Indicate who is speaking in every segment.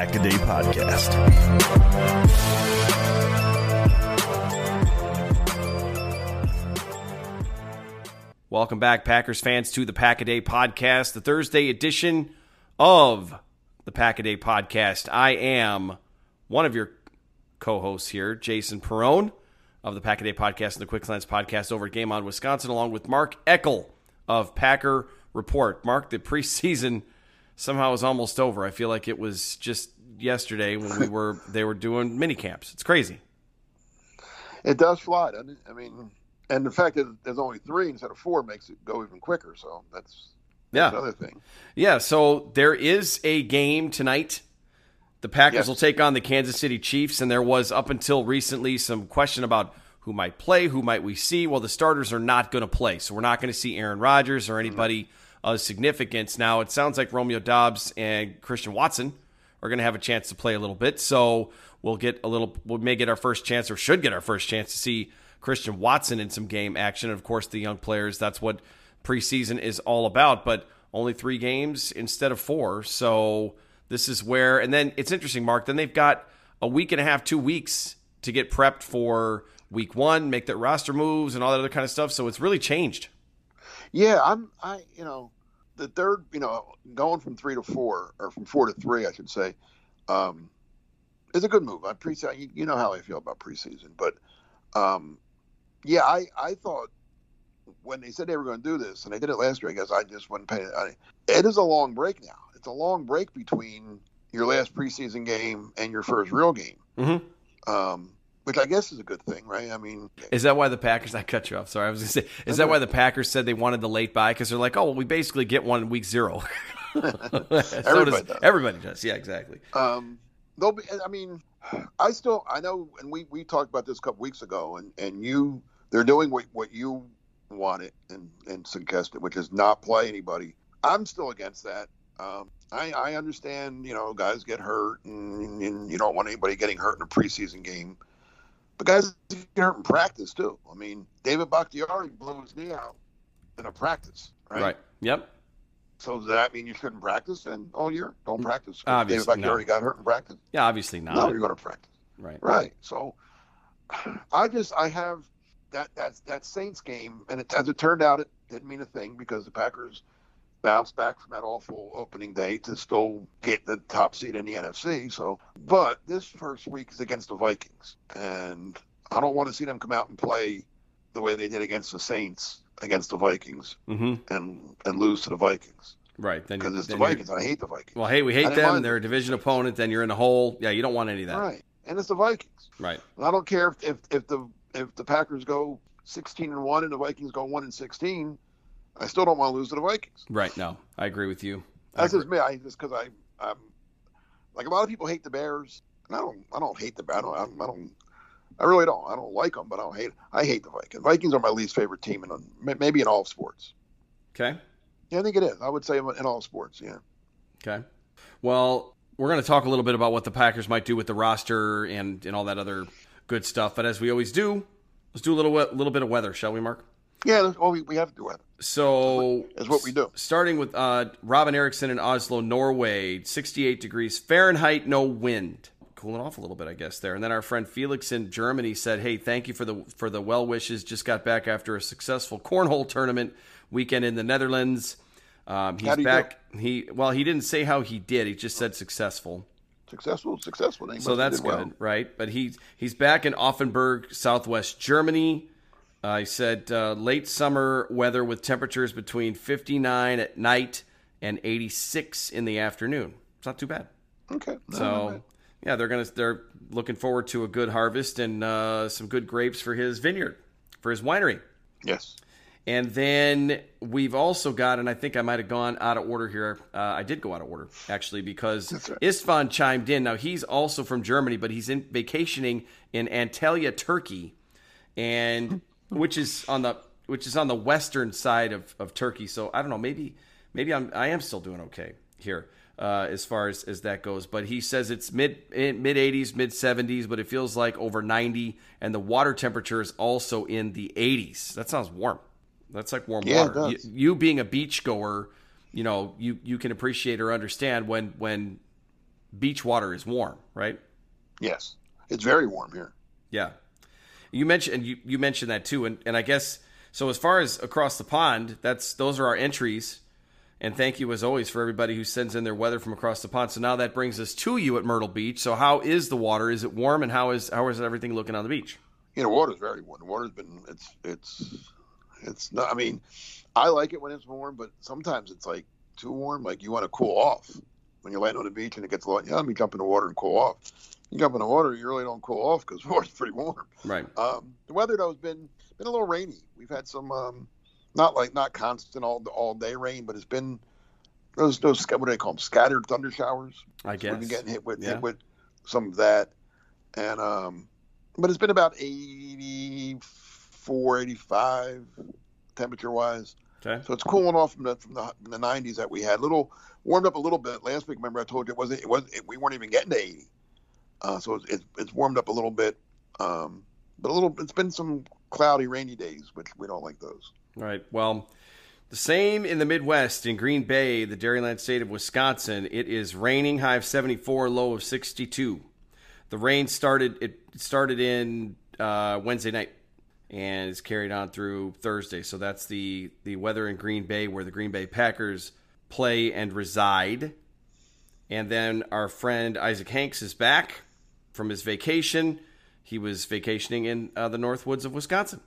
Speaker 1: Pack a Day Podcast.
Speaker 2: Welcome back, Packers fans, to the Pack a Day Podcast, the Thursday edition of the Pack a Day Podcast. I am one of your co hosts here, Jason Perone of the Pack a Day Podcast and the Quick Lens Podcast over at Game On Wisconsin, along with Mark Eckel of Packer Report. Mark, the preseason somehow is almost over. I feel like it was just yesterday when we were they were doing mini camps. It's crazy.
Speaker 3: It does fly, doesn't it? I mean, and the fact that there's only three instead of four makes it go even quicker. So that's, that's
Speaker 2: yeah
Speaker 3: another thing.
Speaker 2: Yeah. So there is a game tonight the Packers yes. will take on the Kansas City Chiefs, and there was up until recently some question about who might play, who might we see. Well, the starters are not going to play, so we're not going to see Aaron Rodgers or anybody mm-hmm. Of significance. Now, it sounds like Romeo Doubs and Christian Watson are going to have a chance to play a little bit, so we'll get a little, we may get our first chance or should get our first chance to see Christian Watson in some game action. And of course, the young players, that's what preseason is all about, but only three games instead of four, so this is where, and then it's interesting, Mark. Then they've got a week and a half, two weeks to get prepped for week one, make their roster moves and all that other kind of stuff. So it's really changed.
Speaker 3: Yeah, I'm. I you know the third, you know, going from three to four or from four to three, I should say, um, is a good move. I pre you, you know how I feel about preseason, but um, yeah, I I thought when they said they were going to do this, and they did it last year, I guess I just wouldn't pay. I, it is a long break now it's a long break between your last preseason game and your first real game.
Speaker 2: Mm-hmm.
Speaker 3: Um, which I guess is a good thing, right? I mean,
Speaker 2: is that why the Packers? I cut you off. Sorry, I was going to say, is that why the Packers said they wanted the late bye because they're like, oh, well, we basically get one in week zero. so
Speaker 3: everybody
Speaker 2: does,
Speaker 3: does.
Speaker 2: Everybody does. Yeah, exactly.
Speaker 3: Um, they'll be. I mean, I still I know, and we we talked about this a couple weeks ago, and and you they're doing what what you wanted and and suggested, which is not play anybody. I'm still against that. Um, I, I understand, you know, guys get hurt and, and, you don't want anybody getting hurt in a preseason game. But guys get hurt in practice too. I mean, David Bakhtiari blew his knee out in a practice, right?
Speaker 2: Right. Yep.
Speaker 3: So does that mean you shouldn't practice then all year? Don't practice.
Speaker 2: Obviously,
Speaker 3: David Bakhtiari
Speaker 2: no.
Speaker 3: got hurt in practice.
Speaker 2: Yeah, obviously not.
Speaker 3: No, you're going to practice.
Speaker 2: Right.
Speaker 3: Right. So I just I have that that that Saints game, and it, as it turned out, it didn't mean a thing because the Packers bounce back from that awful opening day to still get the top seed in the NFC. So, but this first week is against the Vikings, and I don't want to see them come out and play the way they did against the Saints against the Vikings
Speaker 2: mm-hmm.
Speaker 3: and and lose to the Vikings.
Speaker 2: Right,
Speaker 3: because it's the Vikings. I hate the Vikings.
Speaker 2: Well, hey, we hate them. They're a division opponent. Then you're in a hole. Yeah, you don't want any of that.
Speaker 3: Right, and it's the Vikings.
Speaker 2: Right.
Speaker 3: I don't care if, if, if the if the Packers go 16 and one and the Vikings go one and 16 I still don't want to lose to the Vikings.
Speaker 2: Right. No, I agree with you. I
Speaker 3: That's
Speaker 2: agree.
Speaker 3: just me. I just because I, I'm like a lot of people hate the Bears, and I don't. I don't hate the Bears. I don't. I don't. I, really don't. I don't like them, but I don't hate. I hate the Vikings. Vikings are my least favorite team in maybe in all sports.
Speaker 2: Okay.
Speaker 3: Yeah, I think it is. I would say in all sports. Yeah.
Speaker 2: Okay. Well, we're going to talk a little bit about what the Packers might do with the roster and and all that other good stuff. But as we always do, let's do a little little bit of weather, shall we, Mark?
Speaker 3: Yeah, that's all we, we have to do weather.
Speaker 2: So
Speaker 3: That's what we do.
Speaker 2: Starting with uh, Robin Eriksson in Oslo, Norway, 68 degrees Fahrenheit, no wind. Cooling off a little bit, I guess there. And then our friend Felix in Germany said, "Hey, thank you for the for the well wishes. Just got back after a successful cornhole tournament weekend in the Netherlands. Um, he's
Speaker 3: he
Speaker 2: back. He well, he didn't say how he did. He just said successful.
Speaker 3: Successful, successful.
Speaker 2: So that's
Speaker 3: did well.
Speaker 2: good, right? But he's he's back in Offenburg, Southwest Germany. He said uh, late summer weather with temperatures between 59 at night and 86 in the afternoon. It's not too bad.
Speaker 3: Okay. No, no,
Speaker 2: So
Speaker 3: no.
Speaker 2: yeah, they're gonna they're looking forward to a good harvest and uh, some good grapes for his vineyard, for his winery.
Speaker 3: yes.
Speaker 2: And then we've also got, and I think I might have gone out of order here. Uh, I did go out of order actually because
Speaker 3: right.
Speaker 2: Istvan chimed in. Now he's also from Germany, but he's in vacationing in Antalya, Turkey, and which is on the which is on the western side of, of Turkey. So I don't know. Maybe maybe I'm I am still doing okay here uh, as far as, as that goes. But he says it's mid mid 80s, mid 70s, but it feels like over 90, and the water temperature is also in the 80s. That sounds warm. That's like warm
Speaker 3: Yeah, it
Speaker 2: water. You,
Speaker 3: does.
Speaker 2: you being a beach goer, you know, you you can appreciate or understand when when beach water is warm, right?
Speaker 3: Yes. It's very warm here.
Speaker 2: Yeah. You mentioned you, you mentioned that too, and, and I guess so. As far as across the pond, that's those are our entries. And thank you as always for everybody who sends in their weather from across the pond. So now that brings us to you at Myrtle Beach. So how is the water? Is it warm? And how is how is everything looking on the beach?
Speaker 3: You know, water's very warm. The water's been it's it's it's not. I mean, I like it when it's warm, but sometimes it's like too warm. Like you want to cool off when you're laying on the beach and it gets a lot. Yeah, let me jump in the water and cool off. You jump in the water, you really don't cool off because the water's pretty warm.
Speaker 2: Right.
Speaker 3: Um, the weather though has been been a little rainy. We've had some um, not like not constant all all day rain, but it's been those those what do they call them scattered thunder showers.
Speaker 2: I
Speaker 3: So we've been getting hit with
Speaker 2: Yeah.
Speaker 3: hit with some of that, and um, but it's been about 84, 85 temperature wise.
Speaker 2: Okay.
Speaker 3: So it's cooling off from the from the, from the 90s that we had. A Little warmed up a little bit last week. Remember I told you it wasn't it was it, we weren't even getting to 80. Uh, so it's, it's warmed up a little bit, um, but a little. It's been some cloudy, rainy days, which we don't like those.
Speaker 2: Right. Well, the same in the Midwest in Green Bay, the Dairyland state of Wisconsin. It is raining, high of 74, low of 62. The rain started it started in uh, Wednesday night and is carried on through Thursday. So that's the the weather in Green Bay where the Green Bay Packers play and reside. And then our friend Isaac Hanks is back from his vacation. He was vacationing in uh, the North Woods of Wisconsin.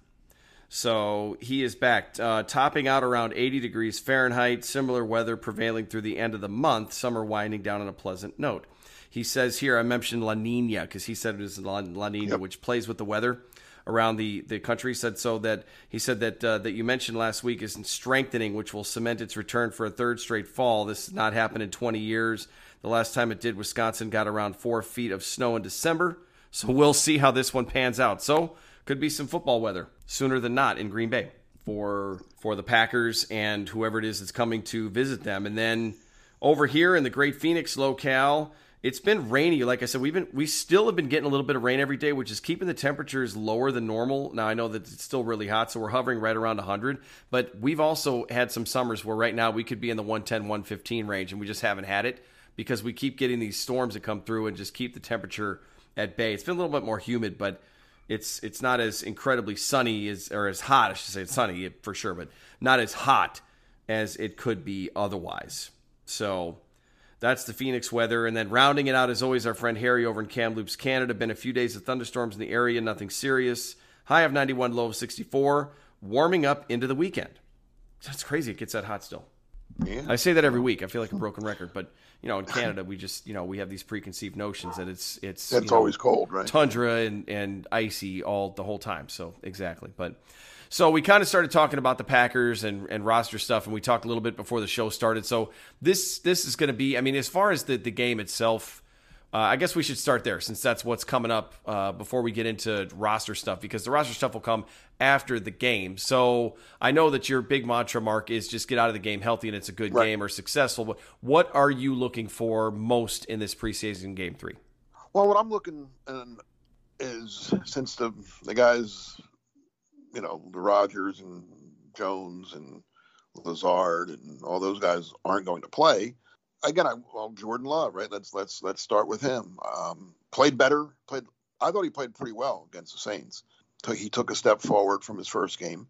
Speaker 2: So he is back, uh, topping out around 80 degrees Fahrenheit, similar weather prevailing through the end of the month, summer winding down on a pleasant note. He says here, I mentioned La Nina because he said it is La, La Nina,
Speaker 3: Yep.
Speaker 2: which plays with the weather around the, the country. He said so that he said that uh, that you mentioned last week is strengthening, which will cement its return for a third straight fall. This has not happened in 20 years. The last time it did, Wisconsin got around four feet of snow in December. So we'll see how this one pans out. So could be some football weather sooner than not in Green Bay for for the Packers and whoever it is that's coming to visit them. And then over here in the Great Phoenix locale, it's been rainy. Like I said, we've been we still have been getting a little bit of rain every day, which is keeping the temperatures lower than normal. Now I know that it's still really hot, so we're hovering right around 100. But we've also had some summers where right now we could be in the 110, 115 range, and we just haven't had it because we keep getting these storms that come through and just keep the temperature at bay. It's been a little bit more humid, but it's it's not as incredibly sunny as or as hot. I should say it's sunny for sure, but not as hot as it could be otherwise. So that's the Phoenix weather. And then rounding it out, as always, our friend Harry over in Kamloops, Canada. Been a few days of thunderstorms in the area, nothing serious. High of 91, low of 64. Warming up into the weekend. That's crazy. It gets that hot still.
Speaker 3: Yeah.
Speaker 2: I say that every week. I feel like a broken record, but you know, in Canada, we just you know we have these preconceived notions that it's it's
Speaker 3: It's
Speaker 2: you know,
Speaker 3: always cold, right?
Speaker 2: tundra and, and icy all the whole time. So exactly. But so we kind of started talking about the Packers and, and roster stuff, and we talked a little bit before the show started. So this this is going to be. I mean, as far as the the game itself. Uh, I guess we should start there since that's what's coming up uh, before we get into roster stuff because the roster stuff will come after the game. So I know that your big mantra, Mark, is just get out of the game healthy and it's a good
Speaker 3: Right.
Speaker 2: game or successful. But what are you looking for most in this preseason game three?
Speaker 3: Well, what I'm looking and is since the the guys, you know, the Rodgers and Jones and Lazard and all those guys aren't going to play. Again, I, well, Jordan Love, right? Let's let's let's start with him. Um, played better. Played. I thought he played pretty well against the Saints. He took a step forward from his first game.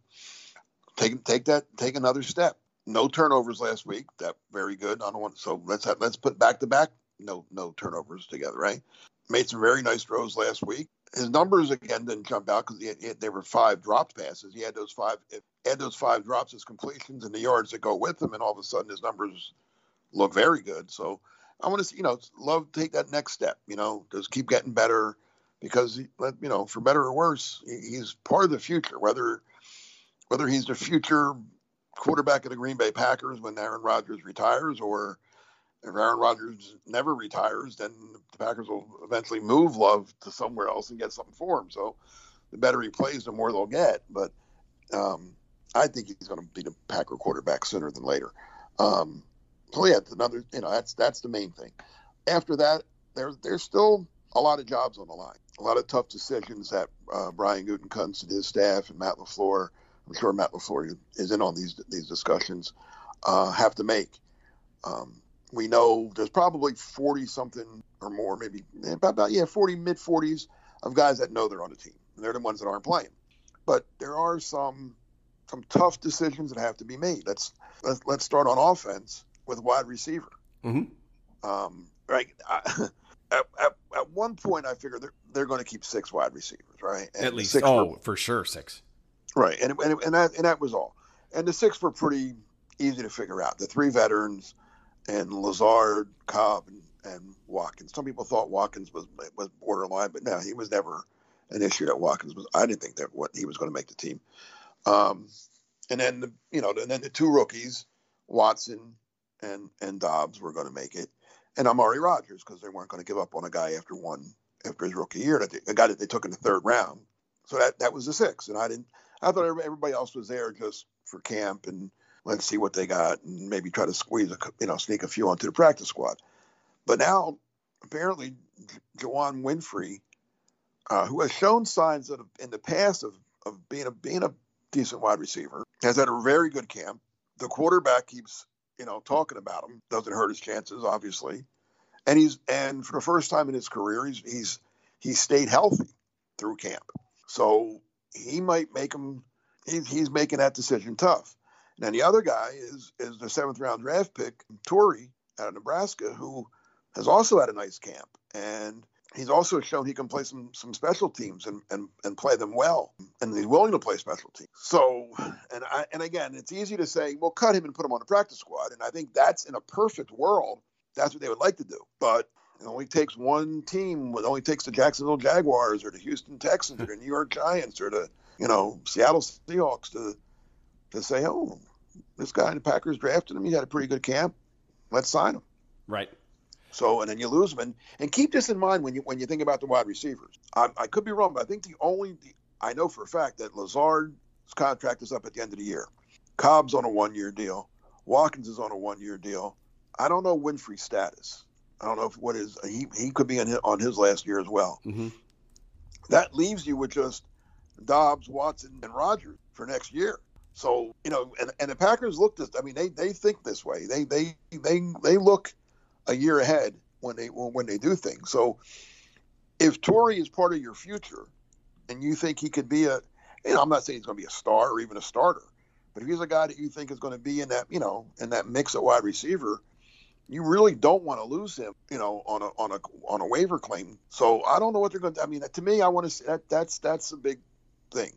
Speaker 3: Take take that. Take another step. No turnovers last week. That very good. I don't want. So let's have, let's put back to back. No no turnovers together. Right. Made some very nice throws last week. His numbers again didn't jump out because there were five dropped passes. He had those five add those five drops as completions and the yards that go with them, and all of a sudden his numbers look very good. So I want to see, you know, love take that next step. You know, just keep getting better because you know, for better or worse, he's part of the future. Whether whether he's the future quarterback of the Green Bay Packers when Aaron Rodgers retires, or if Aaron Rodgers never retires, then the Packers will eventually move Love to somewhere else and get something for him. So the better he plays, the more they'll get. But um, I think he's going to be the Packer quarterback sooner than later. Um, so yeah, another you know that's that's the main thing. After that, there there's still a lot of jobs on the line, a lot of tough decisions that uh, Brian Gutekunst and his staff and Matt LaFleur, I'm sure Matt LaFleur is in on these these discussions, uh, have to make. Um, we know there's probably 40 something or more, maybe about, about yeah 40 mid 40s of guys that know they're on the team. They're the ones that aren't playing, but there are some some tough decisions that have to be made. Let's let's, let's start on offense with wide receiver.
Speaker 2: Mm-hmm.
Speaker 3: Um, right. I, at, at, at, one point, I figured they're, they're going to keep six wide receivers, right?
Speaker 2: And at least, oh, were, for sure, six.
Speaker 3: Right, and and and that, and that was all. And the six were pretty easy to figure out. The three veterans and Lazard, Cobb, and, and Watkins. Some people thought Watkins was was borderline, but no, he was never an issue that Watkins was. I didn't think that what he was going to make the team. Um, and then the, you know, and then the two rookies, Watson and and Doubs, were going to make it, and Amari Rodgers because they weren't going to give up on a guy after one after his rookie year, that they, a guy that they took in the third round. So that that was the six, and I didn't. I thought everybody else was there just for camp and let's see what they got and maybe try to squeeze a you know sneak a few onto the practice squad. But now apparently Juwann Winfree, uh, who has shown signs in the past of of being a being a decent wide receiver, has had a very good camp. The quarterback keeps, you know, talking about him. Doesn't hurt his chances, obviously. And he's and for the first time in his career, he's he's he's stayed healthy through camp. So he might make him. He's he's making that decision tough. And then the other guy is is the seventh round draft pick, Toure out of Nebraska, who has also had a nice camp. And he's also shown he can play some some special teams and, and, and play them well, and he's willing to play special teams. So, and I, and again, it's easy to say, well, cut him and put him on a practice squad, and I think that's in a perfect world, that's what they would like to do. But it only takes one team. It only takes the Jacksonville Jaguars or the Houston Texans or the New York Giants or the you know Seattle Seahawks to to say, oh, this guy in the Packers drafted him. He had a pretty good camp. Let's sign him.
Speaker 2: Right.
Speaker 3: So and then you lose them, and, and keep this in mind when you when you think about the wide receivers. I, I could be wrong, but I think the only the, I know for a fact that Lazard's contract is up at the end of the year. Cobb's on a one year deal. Watkins is on a one year deal. I don't know Winfree's status. I don't know if what is he he could be on his, on his last year as well.
Speaker 2: Mm-hmm.
Speaker 3: That leaves you with just Doubs, Watson, and Rodgers for next year. So you know, and, and the Packers look this. I mean, they they think this way. They they they they look a year ahead when they when they do things. So if Toure is part of your future, and you think he could be a, you know, I'm not saying he's going to be a star or even a starter, but if he's a guy that you think is going to be in that, you know, in that mix at wide receiver, you really don't want to lose him, you know, on a on a on a waiver claim. So I don't know what they're going to. I mean, to me, I want to see that that's that's a big thing.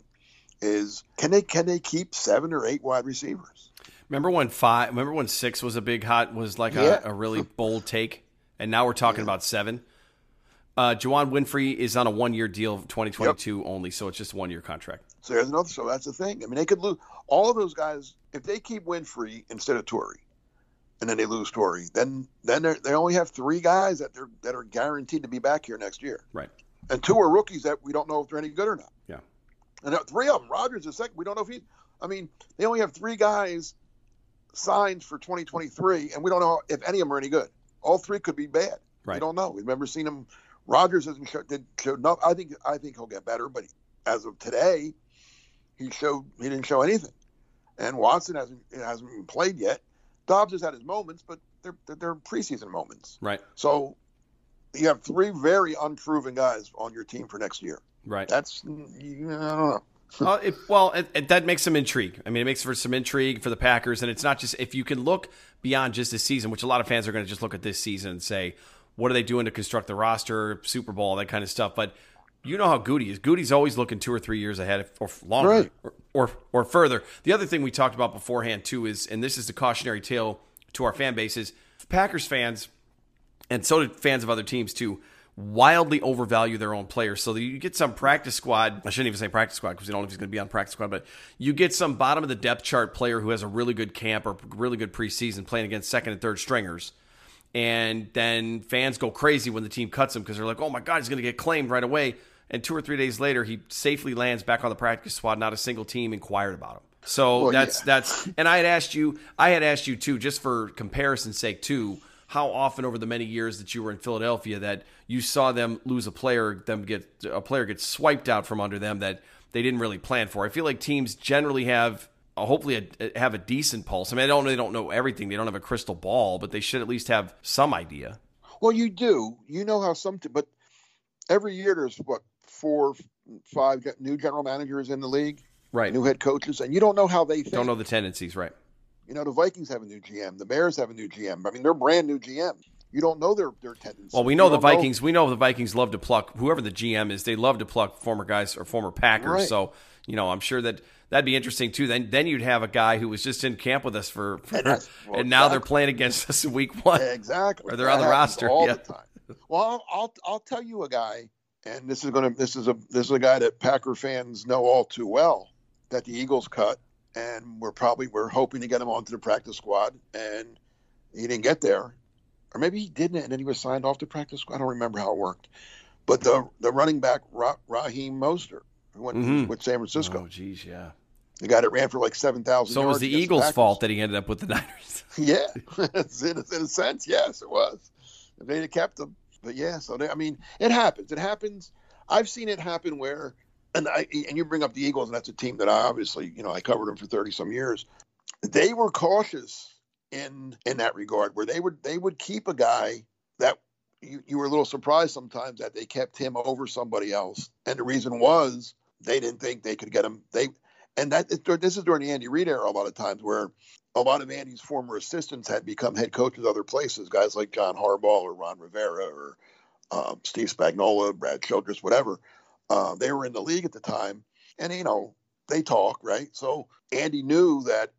Speaker 3: Is can they can they keep seven or eight wide receivers?
Speaker 2: Remember when five? Remember when six was a big hot was like yeah. a, a, really bold take, and now we're talking yeah. about seven. Uh, Juwann Winfree is on a one year deal, twenty twenty two only, so it's just one year contract.
Speaker 3: So there's another. So that's the thing. I mean, they could lose all of those guys if they keep Winfree instead of Toure, and then they lose Toure. Then then they only have three guys that they're that are guaranteed to be back here next year.
Speaker 2: Right.
Speaker 3: And two are rookies that we don't know if they're any good or not.
Speaker 2: Yeah.
Speaker 3: And three of them, Rodgers is second. We don't know if he. I mean, they only have three guys signed for 2023, and we don't know if any of them are any good. All three could be bad. Right. We don't know. We've never seen him. Rodgers hasn't showed, did, showed no. I think I think he'll get better, but as of today, he showed he didn't show anything. and Watson hasn't hasn't even played yet. Doubs has had his moments, but they're they're preseason moments.
Speaker 2: Right.
Speaker 3: So you have three very unproven guys on your team for next year.
Speaker 2: Right.
Speaker 3: That's I don't know.
Speaker 2: Uh, it, well, it, it, that makes some intrigue. I mean, it makes for some intrigue for the Packers, and it's not just if you can look beyond just this season, which a lot of fans are going to just look at this season and say, "What are they doing to construct the roster, Super Bowl, that kind of stuff?" But you know how Goody is. Goody's always looking two or three years ahead, or longer,
Speaker 3: right.
Speaker 2: or, or or further. The other thing we talked about beforehand too is, and this is the cautionary tale to our fan bases, Packers fans, and so did fans of other teams too wildly overvalue their own players. So you get some practice squad. I shouldn't even say practice squad because you don't know if he's going to be on practice squad, but you get some bottom of the depth chart player who has a really good camp or really good preseason playing against second and third stringers. And then fans go crazy when the team cuts him because they're like, oh my God, he's going to get claimed right away. And two or three days later, he safely lands back on the practice squad. Not a single team inquired about him. So well, that's yeah. that's. And I had asked you, I had asked you too, just for comparison's sake too how often over the many years that you were in Philadelphia that you saw them lose a player, them get a player get swiped out from under them that they didn't really plan for. I feel like teams generally have hopefully a, have a decent pulse. I mean, I don't they don't know everything. They don't have a crystal ball, but they should at least have some idea.
Speaker 3: Well, you do. You know how some, but every year there's what four, five new general managers in the league,
Speaker 2: right?
Speaker 3: New head coaches, and you don't know how they think.
Speaker 2: Don't know the tendencies, right?
Speaker 3: You know, the Vikings have a new GM. The Bears have a new GM. I mean, they're brand new GM. You don't know their their tendencies.
Speaker 2: Well, we know the Vikings. Know. We know the Vikings love to pluck whoever the GM is. They love to pluck former guys or former Packers. Right. So you know, I'm sure that that'd be interesting too. Then then you'd have a guy who was just in camp with us for, for and, well, and, now exactly. they're playing against us in week one.
Speaker 3: Exactly.
Speaker 2: Or they're that on the roster
Speaker 3: all
Speaker 2: yeah.
Speaker 3: the time. Well, I'll, I'll I'll tell you a guy, and this is gonna this is a this is a guy that Packer fans know all too well that the Eagles cut and we're probably we're hoping to get him onto the practice squad, and he didn't get there, or maybe he didn't, and then he was signed off the practice squad. I don't remember how it worked, but the the running back Ra- Raheem Mostert who went mm-hmm. with San Francisco.
Speaker 2: Oh, geez, yeah.
Speaker 3: The guy that ran for like seven thousand.
Speaker 2: So
Speaker 3: it
Speaker 2: was the Eagles' fault that he ended up with the Niners.
Speaker 3: yeah, in, in a sense, yes, it was. If they'd have kept him, but yeah. So they, I mean, it happens. It happens. I've seen it happen where and I and you bring up the Eagles, and that's a team that I obviously, you know, I covered them for thirty some years. They were cautious in in that regard, where they would they would keep a guy that you, you were a little surprised sometimes that they kept him over somebody else, and the reason was they didn't think they could get him. They and that this is during the Andy Reid era a lot of times where a lot of Andy's former assistants had become head coaches other places, guys like John Harbaugh or Ron Rivera or um, Steve Spagnuolo, Brad Childress, whatever. Uh, they were in the league at the time, and you know they talk right. So Andy knew that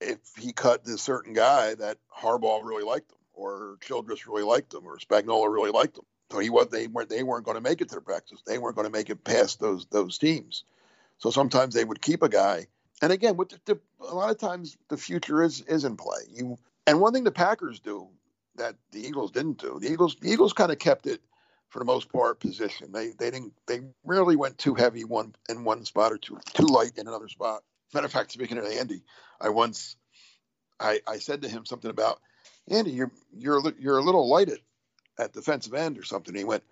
Speaker 3: if he cut this certain guy, that Harbaugh really liked him, or Childress really liked him, or Spagnuolo really liked him. So he was they weren't they weren't going to make it to the practice. They weren't going to make it past those those teams. So sometimes they would keep a guy. And again, with the, the, a lot of times the future is is in play. You and one thing the Packers do that the Eagles didn't do. The Eagles the Eagles kind of kept it for the most part position. They they didn't they rarely went too heavy one in one spot or too too light in another spot. Matter of fact, speaking of Andy, I once I I said to him something about Andy, you're you're you're a little light at, at defensive end or something. He went,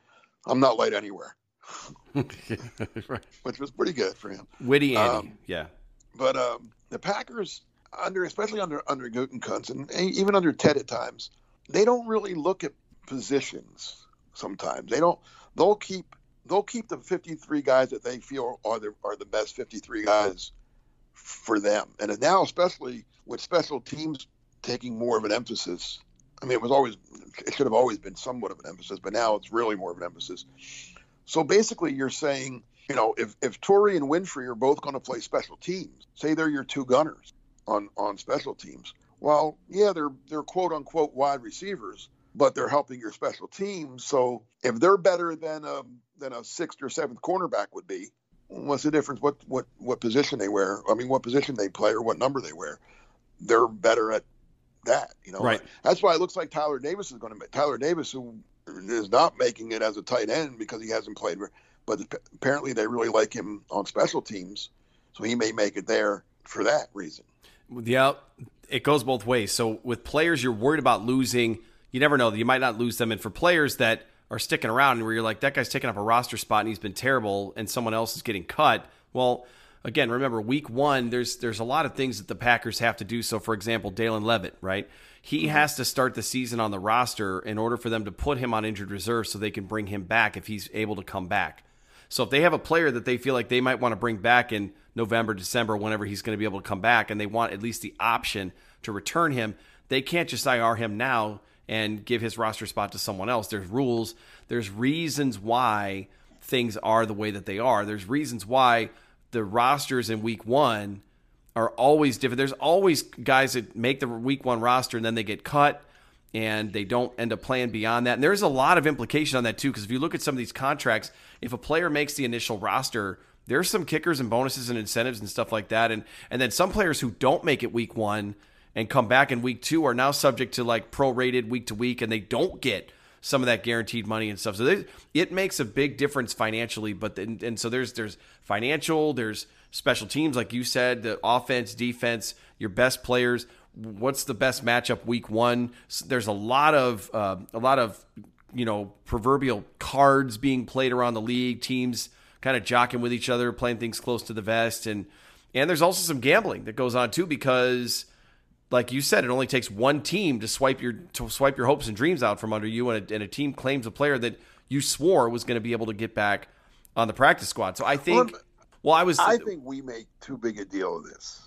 Speaker 3: I'm not light anywhere. right. Which was pretty good for him.
Speaker 2: Witty Andy, um, yeah.
Speaker 3: But um, the Packers under especially under under Gutekunst and even under Ted at times, they don't really look at positions sometimes. They don't. They'll keep. They'll keep the 53 guys that they feel are the are the best 53 guys for them. And now, especially with special teams taking more of an emphasis. I mean, it was always. It should have always been somewhat of an emphasis, but now it's really more of an emphasis. So basically, you're saying, you know, if if Toure and Winfree are both going to play special teams, say they're your two gunners on on special teams. Well, yeah, they're they're quote unquote wide receivers, but they're helping your special teams. So if they're better than a than a sixth or seventh cornerback would be, what's the difference? What what what position they wear? I mean, what position they play or what number they wear? They're better at that. You know,
Speaker 2: right?
Speaker 3: That's why it looks like Tyler Davis is going to Tyler Davis, who is not making it as a tight end because he hasn't played, but apparently they really like him on special teams, so he may make it there for that reason.
Speaker 2: Yeah, it goes both ways. So with players, you're worried about losing you never know. That you might not lose them. And for players that are sticking around and where you're like, that guy's taking up a roster spot and he's been terrible and someone else is getting cut, well, again, remember week one, there's there's a lot of things that the Packers have to do. So, for example, Dallin Leavitt, right? He mm-hmm. has to start the season on the roster in order for them to put him on injured reserve so they can bring him back if he's able to come back. So if they have a player that they feel like they might want to bring back in November, December, whenever he's going to be able to come back, and they want at least the option to return him, they can't just IR him now and give his roster spot to someone else. There's rules, there's reasons why things are the way that they are. There's reasons why the rosters in week one are always different. There's always guys that make the week one roster and then they get cut and they don't end up playing beyond that. And there's a lot of implication on that too, because if you look at some of these contracts, if a player makes the initial roster, there's some kickers and bonuses and incentives and stuff like that. And and then some players who don't make it week one and come back in week two are now subject to like prorated week to week and they don't get some of that guaranteed money and stuff. So it makes a big difference financially. But and, and so there's there's financial, there's special teams like you said, the offense, defense, your best players. What's the best matchup week one? So there's a lot of uh, a lot of you know proverbial cards being played around the league. Teams kind of jockeying with each other, playing things close to the vest, and and there's also some gambling that goes on too because like you said, it only takes one team to swipe your to swipe your hopes and dreams out from under you, and a, and a team claims a player that you swore was going to be able to get back on the practice squad. So I think, well, well I was.
Speaker 3: I think we make too big a deal of this.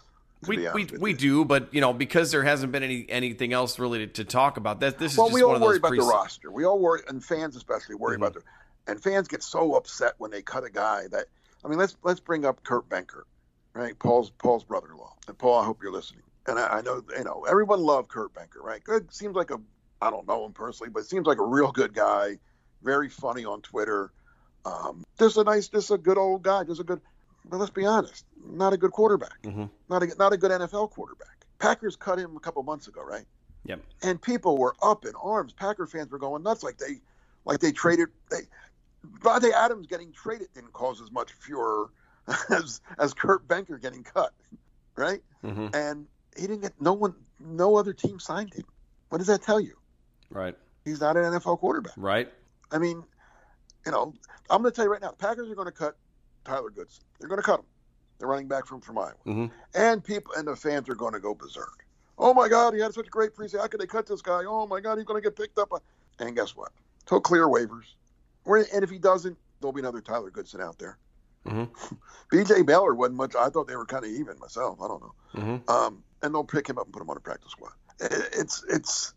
Speaker 2: We we, we do, but you know because there hasn't been any anything else really to, to talk about. That this is
Speaker 3: well,
Speaker 2: just
Speaker 3: we all
Speaker 2: one
Speaker 3: worry about the roster. We all worry, and fans especially worry mm-hmm. about the. And fans get so upset when they cut a guy that I mean, let's let's bring up Kurt Benkert, right? Paul's Paul's brother-in-law. And Paul, I hope you're listening and I, I, know you know everyone loved Kurt Benkert, right? Good seems like a I don't know him personally, but seems like a real good guy, very funny on Twitter. Um, just a nice, just a good old guy, just a good. But let's be honest, not a good quarterback, mm-hmm. not a not a good NFL quarterback. Packers cut him a couple months ago, right?
Speaker 2: Yep.
Speaker 3: And people were up in arms. Packer fans were going nuts, like they, like they traded. They, Davante Adams getting traded didn't cause as much furor as as Kurt Benkert getting cut, right? Mm-hmm. And he didn't get no one, no other team signed him. What does that tell you?
Speaker 2: Right.
Speaker 3: He's not an NFL quarterback.
Speaker 2: Right.
Speaker 3: I mean, you know, I'm going to tell you right now, the Packers are going to cut Tyler Goodson. They're going to cut him. They're running back from from Iowa, mm-hmm. and people and the fans are going to go berserk. Oh my God, he had such a great preseason. How could they cut this guy? Oh my God, he's going to get picked up. And guess what? He'll clear waivers. And if he doesn't, there'll be another Tyler Goodson out there. Mm-hmm. B.J. Miller wasn't much. I thought they were kind of even myself. I don't know. Mm-hmm. Um, and they'll pick him up and put him on a practice squad. It's it's.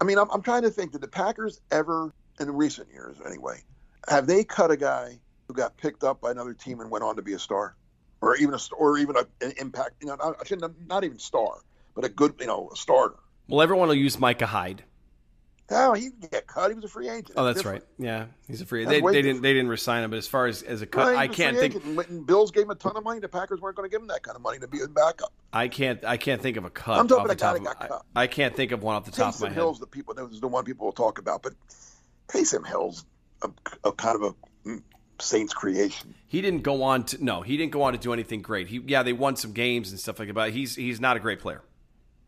Speaker 3: I mean, I'm, I'm trying to think. Did the Packers ever, in recent years anyway, have they cut a guy who got picked up by another team and went on to be a star, or even a or even a, an impact? You know, shouldn't not even star, but a good you know a starter.
Speaker 2: Well, everyone will use Micah Hyde.
Speaker 3: Oh, he get cut. He was a free agent.
Speaker 2: Oh, that's right. Yeah, he's a free. agent. They, they didn't. They didn't resign him. But as far as as a cut, I can't think.
Speaker 3: Agent. Bills gave him a ton of money. The Packers weren't going to give him that kind of money to be a backup.
Speaker 2: I can't. I can't think of a cut.
Speaker 3: I'm talking
Speaker 2: about
Speaker 3: a guy that got cut.
Speaker 2: I, I, can't think of one off the top
Speaker 3: of my
Speaker 2: head.
Speaker 3: Hill's the people. That was the one people will talk about. But Taysom Hill's a, a kind of a mm, Saints creation.
Speaker 2: He didn't go on to no. He didn't go on to do anything great. He yeah, they won some games and stuff like that. But he's he's not a great player.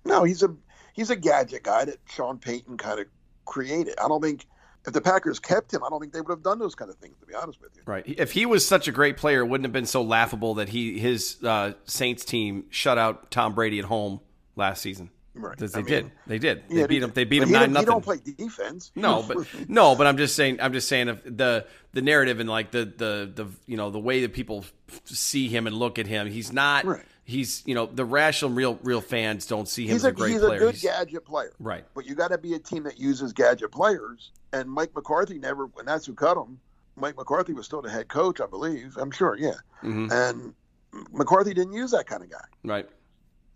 Speaker 3: No, he's a he's a gadget guy that Sean Payton kind of created. I don't think if the Packers kept him, I don't think they would have done those kind of things. To be honest with you,
Speaker 2: right? If he was such a great player, it wouldn't have been so laughable that he his uh, Saints team shut out Tom Brady at home last season.
Speaker 3: Right.
Speaker 2: They did. They did. They yeah, beat him. They beat him nine nothing.
Speaker 3: He don't play defense.
Speaker 2: No, but no, but I'm just saying. I'm just saying if the the narrative and like the the the you know the way that people see him and look at him, he's not.
Speaker 3: Right
Speaker 2: he's you know the rational real real fans don't see him
Speaker 3: he's
Speaker 2: as a, a great
Speaker 3: he's
Speaker 2: player.
Speaker 3: He's a good gadget player,
Speaker 2: right?
Speaker 3: But you got to be a team that uses gadget players. And Mike McCarthy never, and that's who cut him. Mike McCarthy was still the head coach, I believe. I'm sure, yeah. Mm-hmm. And McCarthy didn't use that kind of guy,
Speaker 2: right?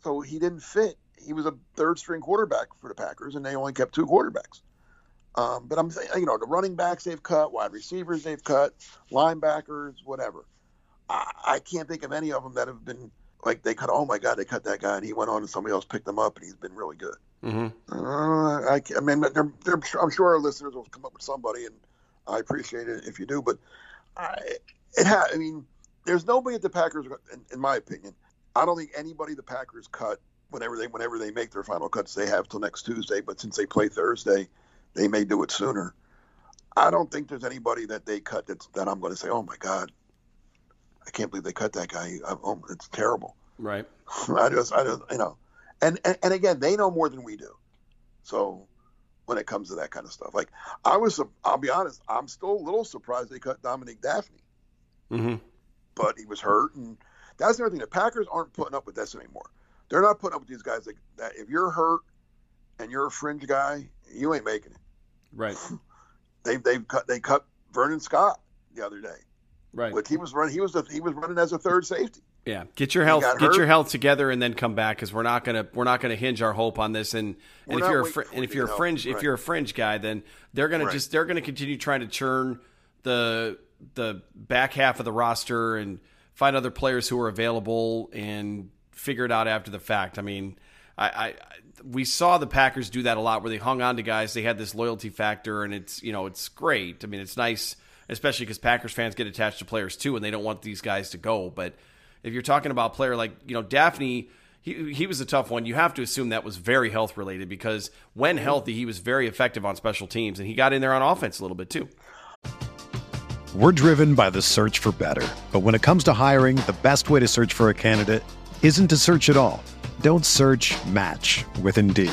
Speaker 3: So he didn't fit. He was a third string quarterback for the Packers, and they only kept two quarterbacks. Um, but I'm saying, you know, the running backs they've cut, wide receivers they've cut, linebackers, whatever. I, I can't think of any of them that have been like they cut. Oh my God, they cut that guy, and he went on, and somebody else picked him up, and he's been really good. Mm-hmm. Uh, I, I, mean, they're, they're, I'm sure our listeners will come up with somebody, and I appreciate it if you do. But I, it ha- I mean, there's nobody at the Packers, in, in, my opinion. I don't think anybody the Packers cut whenever they whenever they make their final cuts. They have till next Tuesday, but since they play Thursday, they may do it sooner. I don't think there's anybody that they cut that's, that I'm going to say, oh my God, I can't believe they cut that guy. I, oh, it's terrible.
Speaker 2: Right.
Speaker 3: I just, I just, you know, and, and and again, they know more than we do. So when it comes to that kind of stuff, like I was, I'll be honest, I'm still a little surprised they cut Dominique Dafney.
Speaker 2: Mm-hmm.
Speaker 3: But he was hurt, and that's the other thing. The Packers aren't putting up with this anymore. They're not putting up with these guys like that. If you're hurt and you're a fringe guy, you ain't making it.
Speaker 2: Right.
Speaker 3: They they've cut they cut Vernon Scott the other day.
Speaker 2: Right.
Speaker 3: But he was running. He was a, he was running as a third safety.
Speaker 2: Yeah, get your health get
Speaker 3: hurt.
Speaker 2: your health together and then come back because we're not gonna we're not gonna hinge our hope on this. And and if you're a fr- and if you're a fringe
Speaker 3: healthy,
Speaker 2: if you're a fringe guy, then they're gonna
Speaker 3: Right.
Speaker 2: just they're gonna continue trying to churn the the back half of the roster and find other players who are available and figure it out after the fact. I mean, I I- we saw the Packers do that a lot where they hung on to guys. They had this loyalty factor, and it's you know it's great. I mean, it's nice, especially because Packers fans get attached to players too, and they don't want these guys to go. But if you're talking about player like you know Dafney, he he was a tough one. You have to assume that was very health related because when healthy, he was very effective on special teams, and he got in there on offense a little bit too.
Speaker 4: We're driven by the search for better. But when it comes to hiring, the best way to search for a candidate isn't to search at all. Don't search match with Indeed.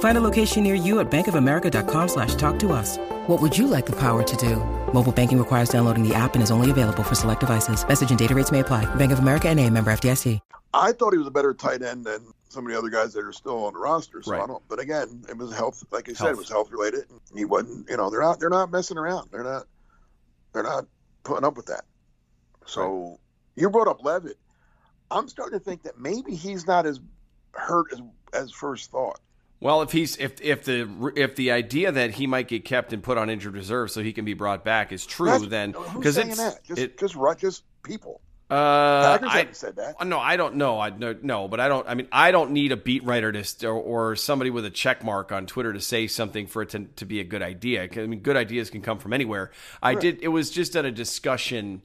Speaker 5: Find a location near you at bankofamerica.com slash talk to us. What would you like the power to do? Mobile banking requires downloading the app and is only available for select devices. Message and data rates may apply. Bank of America and a member FDIC.
Speaker 3: I thought he was a better tight end than some of the other guys that are still on the roster. So
Speaker 2: Right.
Speaker 3: I don't. But again, it was health. Like I said, it was health related. He wasn't. You know, they're not. They're not messing around. They're not. They're not putting up with that. So you brought up Leavitt. I'm starting to think that maybe he's not as hurt as as first thought.
Speaker 2: Well, if he's if if the if the idea that he might get kept and put on injured reserve so he can be brought back is true,
Speaker 3: That's-
Speaker 2: then
Speaker 3: who's
Speaker 2: because
Speaker 3: saying
Speaker 2: it's
Speaker 3: that? Just
Speaker 2: it,
Speaker 3: just just people.
Speaker 2: uh,
Speaker 3: Packers
Speaker 2: I,
Speaker 3: said that.
Speaker 2: No, I don't know. I no, no, but I don't. I mean, I don't need a beat writer to or, or somebody with a check mark on Twitter to say something for it to, to be a good idea. I mean, good ideas can come from anywhere. I did. It was just at a discussion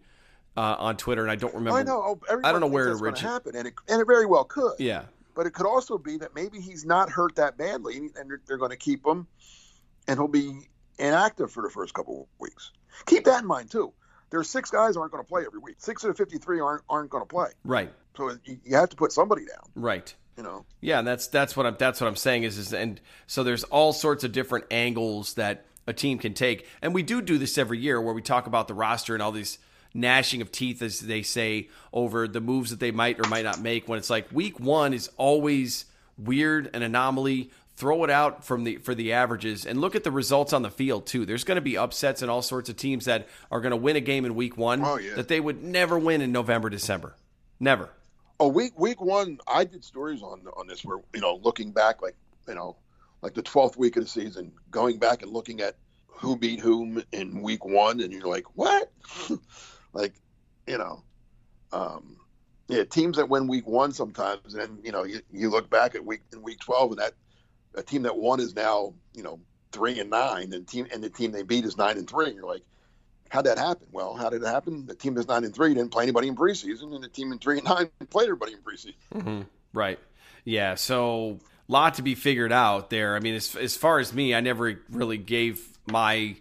Speaker 2: uh, on Twitter, and I don't remember.
Speaker 3: I know. oh,
Speaker 2: I don't know where it originated.
Speaker 3: happen, and it and it very well could.
Speaker 2: Yeah,
Speaker 3: But it could also be that maybe he's not hurt that badly, and they're, going to keep him, and he'll be inactive for the first couple of weeks. Keep that in mind too. There are six guys who aren't going to play every week. Six of the fifty-three aren't aren't going to play.
Speaker 2: right,
Speaker 3: So you, have to put somebody down.
Speaker 2: right.
Speaker 3: You know.
Speaker 2: Yeah, and that's that's what I'm that's what I'm saying is is and so there's all sorts of different angles that a team can take, and we do do this every year where we talk about the roster and all these gnashing of teeth, as they say, over the moves that they might or might not make. When it's like week one is always weird, an anomaly. Throw it out from the for the averages and look at the results on the field too. There's going to be upsets and all sorts of teams that are going to win a game in week one
Speaker 3: Oh, yeah.
Speaker 2: that they would never win in November, December, never.
Speaker 3: Oh, week week one, I did stories on on this where you know looking back, like you know, like the twelfth week of the season, going back and looking at who beat whom in week one, and you're like, what? like, you know, um, yeah, teams that win week one sometimes, and you know, you, you look back at week in week twelve, and that a team that won is now you know three and nine, and team and the team they beat is nine and three, and you're like. How'd that happen? Well, how did it happen? The team that's nine and three didn't play anybody in preseason, and the team in three and nine played everybody in preseason.
Speaker 2: Right. Yeah. So lot to be figured out there. I mean, as as far as me, I never really gave my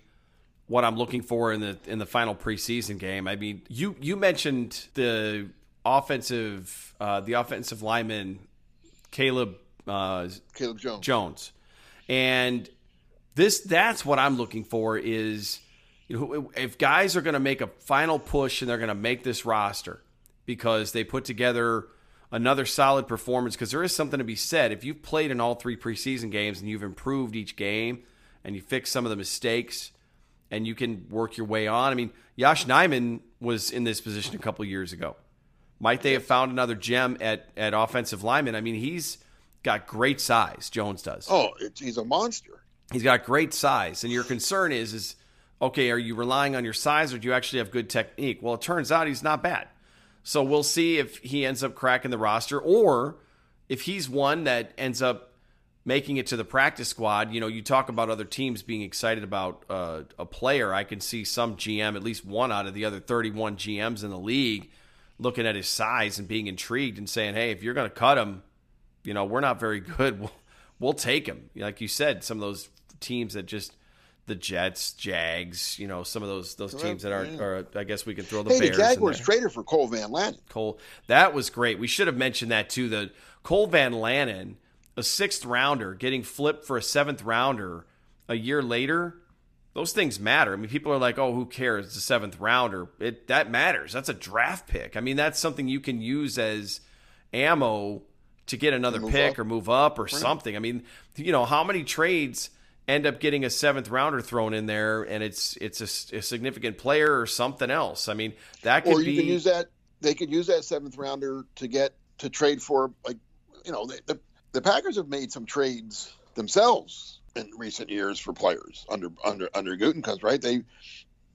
Speaker 2: what I'm looking for in the in the final preseason game. I mean, you you mentioned the offensive uh, the offensive lineman Caleb uh,
Speaker 3: Caleb Jones.
Speaker 2: Jones, and this that's what I'm looking for is you know if guys are going to make a final push and they're going to make this roster because they put together another solid performance because there is something to be said if you've played in all three preseason games and you've improved each game and you fix some of the mistakes and you can work your way on. I mean, Yosh Nijman was in this position a couple years ago. Might they have found another gem at at offensive lineman? I mean, he's got great size. Jones does.
Speaker 3: Oh, he's a monster.
Speaker 2: He's got great size, and your concern is is okay. Are you relying on your size, or do you actually have good technique? Well, it turns out he's not bad. So we'll see if he ends up cracking the roster, or if he's one that ends up making it to the practice squad. You know, you talk about other teams being excited about uh, a player. I can see some GM, at least one out of the other 31 GMs in the league, looking at his size and being intrigued and saying, "Hey, if you're going to cut him, you know, we're not very good. We'll, we'll take him." Like you said, some of those teams that just the Jets, Jags, you know, some of those those teams that are, are I guess we could throw the
Speaker 3: hey,
Speaker 2: Bears.
Speaker 3: The Jaguars traded for Cole Van Lanen.
Speaker 2: Cole, that was great. We should have mentioned that too. The Cole Van Lanen a sixth rounder getting flipped for a seventh rounder a year later, those things matter. I mean, people are like, "Oh, who cares? It's a seventh rounder." It that matters. That's a draft pick. I mean, that's something you can use as ammo to get another pick
Speaker 3: up.
Speaker 2: or move up or right. something. I mean, you know, how many trades end up getting a seventh rounder thrown in there, and it's it's a, a significant player or something else? I mean, that could
Speaker 3: or you
Speaker 2: be.
Speaker 3: can use that. They could use that seventh rounder to get to trade for like you know the, the the Packers have made some trades themselves in recent years for players under under under Gutekunst, right? They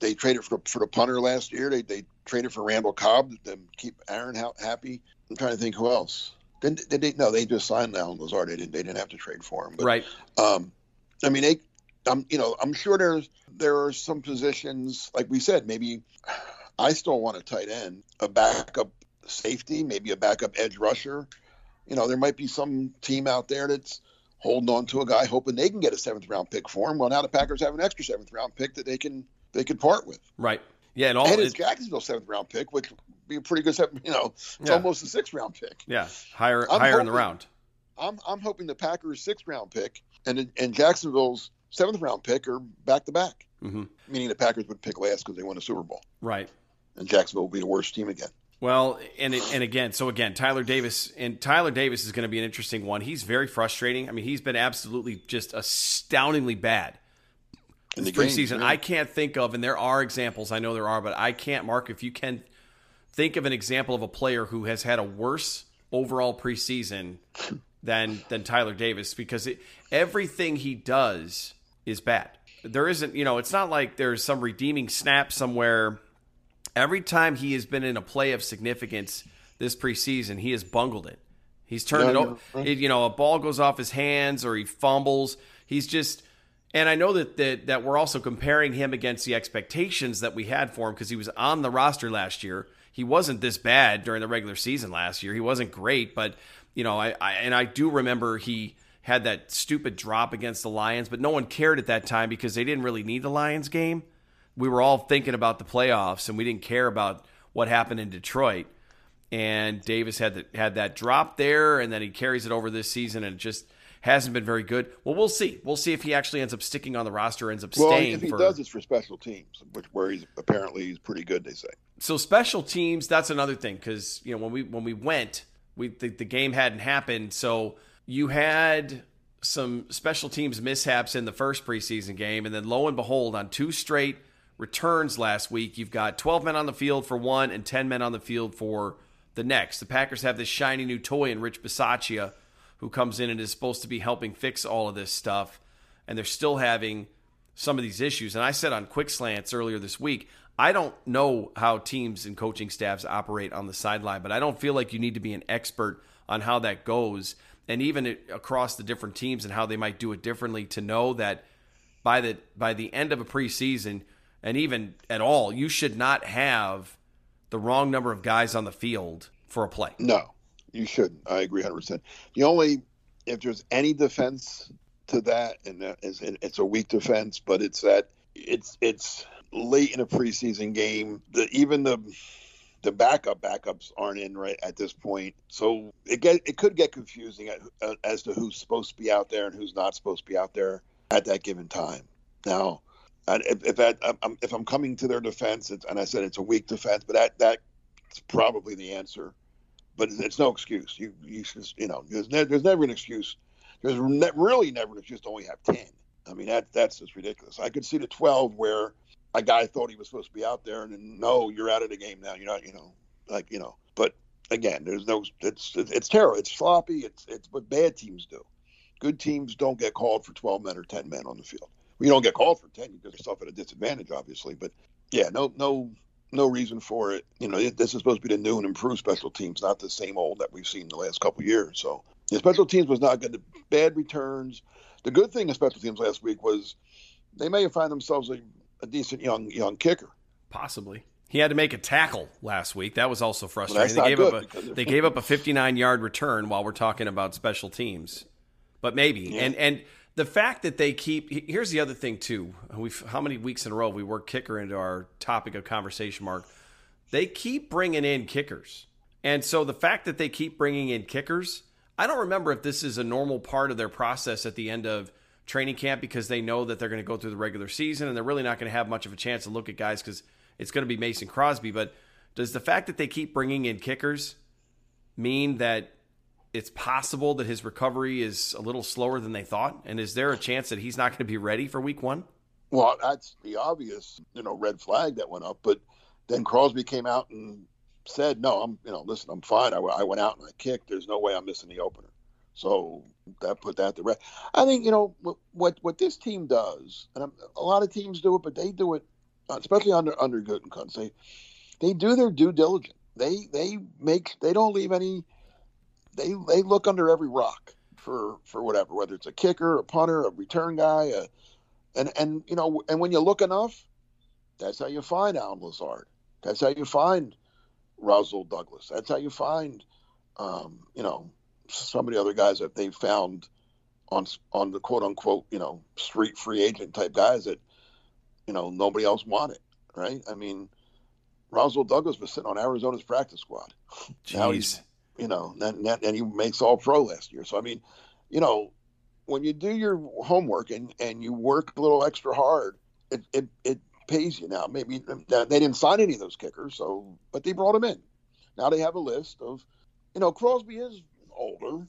Speaker 3: they traded for for the punter last year. They they traded for Randall Cobb to keep Aaron happy. I'm trying to think who else. Did, did they? No, they just signed Allen Lazard. They didn't. They didn't have to trade for him. But,
Speaker 2: right.
Speaker 3: Um, I mean, they. I'm. You know, I'm sure there's there are some positions like we said. Maybe I still want a tight end, a backup safety, maybe a backup edge rusher you know, there might be some team out there that's holding on to a guy hoping they can get a seventh round pick for him. Well, now the Packers have an extra seventh round pick that they can they can part with.
Speaker 2: Right. Yeah, and all
Speaker 3: and it's Jacksonville seventh round pick, which would be a pretty good seventh. You know, it's yeah. almost a sixth round pick.
Speaker 2: Yeah, higher I'm higher hoping, in the round.
Speaker 3: I'm I'm hoping the Packers sixth round pick and and Jacksonville's seventh round pick are back to back. Mm-hmm. Meaning the Packers would pick last because they won a Super Bowl.
Speaker 2: Right.
Speaker 3: And Jacksonville will be the worst team again.
Speaker 2: Well, and it, and again, so again, Tyler Davis and Tyler Davis is going to be an interesting one. He's very frustrating. I mean, he's been absolutely just astoundingly bad in the preseason. I can't think of, and there are examples. I know there are, but I can't. Mark, if you can think of an example of a player who has had a worse overall preseason than than Tyler Davis, because it, everything he does is bad. There isn't, you know, it's not like there's some redeeming snap somewhere Every time he has been in a play of significance this preseason, he has bungled it. He's turned no, it over. You know, a ball goes off his hands or he fumbles. He's just, and I know that that, that we're also comparing him against the expectations that we had for him because he was on the roster last year. He wasn't this bad during the regular season last year. He wasn't great, but you know, I, I and I do remember he had that stupid drop against the Lions, but no one cared at that time because they didn't really need the Lions game we were all thinking about the playoffs and we didn't care about what happened in Detroit. And Davis had the, had that drop there, and then he carries it over this season, and it just hasn't been very good. Well, we'll see. We'll see if he actually ends up sticking on the roster, ends up
Speaker 3: well,
Speaker 2: staying.
Speaker 3: if he
Speaker 2: for...
Speaker 3: does, it's for special teams, which where he's apparently he's pretty good. They say.
Speaker 2: So special teams, that's another thing because you know when we when we went, we the, the game hadn't happened, so you had some special teams mishaps in the first preseason game, and then lo and behold, on two straight returns last week. You've got 12 men on the field for one and 10 men on the field for the next. The Packers have this shiny new toy in Rich Bisaccia, who comes in and is supposed to be helping fix all of this stuff. And they're still having some of these issues. And I said on Quick Slants earlier this week, I don't know how teams and coaching staffs operate on the sideline, but I don't feel like you need to be an expert on how that goes. And even across the different teams and how they might do it differently to know that by the by the end of a preseason, and even at all, you should not have the wrong number of guys on the field for a play.
Speaker 3: No, you shouldn't. I agree 100%. The only, if there's any defense to that, and it's a weak defense, but it's that it's it's late in a preseason game. The even the the backup backups aren't in right at this point, so it get it could get confusing uh, as to who's supposed to be out there and who's not supposed to be out there at that given time. Now, if, if that I'm, if I'm coming to their defense, and I said it's a weak defense, but that that's probably the answer. But it's no excuse. You you just you know there's, ne- there's never an excuse. There's ne- really never an excuse to only have ten. I mean that that's just ridiculous. I could see the twelve where a guy thought he was supposed to be out there, and then no, you're out of the game now. You're not, you know, like you know. But again, there's no, it's it's terrible. It's sloppy. It's it's what bad teams do. Good teams don't get called for 12 men or 10 men on the field. We don't get called for 10. You put yourself at a disadvantage, obviously. But yeah, no, no, no reason for it. You know, this is supposed to be the new and improved special teams, not the same old that we've seen the last couple years. So the special teams was not good. Bad returns. The good thing of special teams last week was they may have found themselves a a decent young young kicker.
Speaker 2: Possibly. He had to make a tackle last week. That was also frustrating. Well, they gave up a they gave up a 59 yard return while we're talking about special teams. But maybe. Yeah. And and the fact that they keep here's the other thing too. We how many weeks in a row we work kicker into our topic of conversation mark. They keep bringing in kickers. And so the fact that they keep bringing in kickers, I don't remember if this is a normal part of their process at the end of training camp because they know that they're going to go through the regular season and they're really not going to have much of a chance to look at guys because it's going to be Mason Crosby. But does the fact that they keep bringing in kickers mean that it's possible that his recovery is a little slower than they thought? And is there a chance that he's not going to be ready for week one?
Speaker 3: Well, that's the obvious, you know, red flag that went up. But then Crosby came out and said, "No, I'm, you know, listen, I'm fine. I, I went out and I kicked. There's no way I'm missing the opener." So that put that to rest. I think you know what what this team does, and a lot of teams do it, but they do it, especially under under Gutekunst. They they do their due diligence. They they make they don't leave any. They they look under every rock for for whatever, whether it's a kicker, a punter, a return guy, a, and and you know, and when you look enough, that's how you find Allen Lazard. That's how you find Rasul Douglas. That's how you find, um, you know, some of the other guys that they found on on the quote unquote you know street free agent type guys that you know nobody else wanted, right? I mean, Rasul Douglas was sitting on Arizona's practice squad.
Speaker 2: Jeez. Now he's
Speaker 3: you know and, and he makes All Pro last year. So I mean, you know, when you do your homework and and you work a little extra hard, it it, it pays you now. Maybe they didn't sign any of those kickers, so but they brought them in. Now they have a list of, you know, Crosby is older.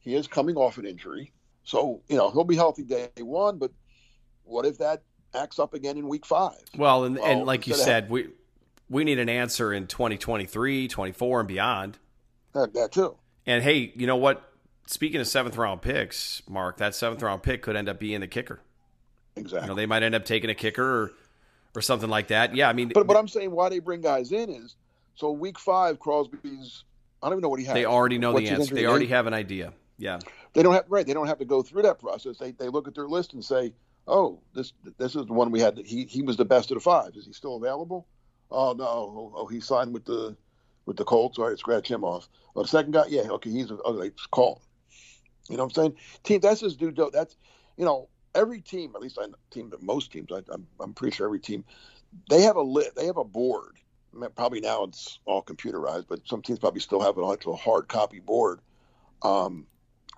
Speaker 3: He is coming off an injury. So, you know, he'll be healthy day one, but what if that acts up again in week five?
Speaker 2: Well, and, well, and like you said, we we need an answer in 2023, 24, and beyond.
Speaker 3: That, that too.
Speaker 2: And hey, you know what? Speaking of seventh round picks, Mark, that seventh round pick could end up being the kicker.
Speaker 3: Exactly.
Speaker 2: You know, they might end up taking a kicker or, or something like that. Yeah, I mean,
Speaker 3: but what I'm saying, why they bring guys in is so week five, Crosby's I don't even know what he has.
Speaker 2: They already know the answer. They already have an idea. Yeah.
Speaker 3: They don't have right. They don't have to go through that process. They they look at their list and say, "Oh, this this is the one we had. He he was the best of the five. Is he still available? Oh no. Oh, oh he signed with the with the Colts. All right, scratch him off. Oh, the second guy, yeah, okay, he's okay. Call. You know what I'm saying? Team. That's his due. That's you know every team. At least I team. But most teams. I, I'm I'm pretty sure every team. They have a lit. They have a board probably now it's all computerized, but some teams probably still have an actual hard copy board um,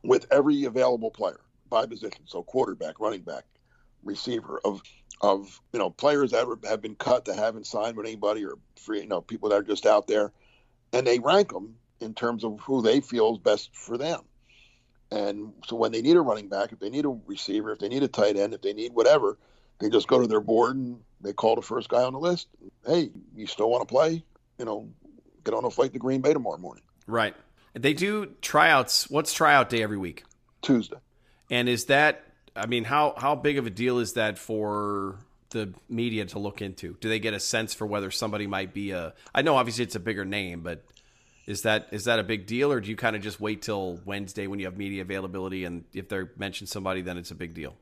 Speaker 3: with every available player by position. So quarterback, running back, receiver of of you know players that have been cut that haven't signed with anybody or free you know people that are just out there, and they rank them in terms of who they feel is best for them. And so when they need a running back, if they need a receiver, if they need a tight end, if they need whatever, they just go to their board and they call the first guy on the list. Hey, you still want to play? You know, get on a flight to Green Bay tomorrow morning.
Speaker 2: Right. They do tryouts. What's tryout day every week?
Speaker 3: Tuesday.
Speaker 2: And is that? I mean, how how big of a deal is that for the media to look into? Do they get a sense for whether somebody might be a? I know obviously it's a bigger name, but is that is that a big deal, or do you kind of just wait till Wednesday when you have media availability, and if they mention somebody, then it's a big deal?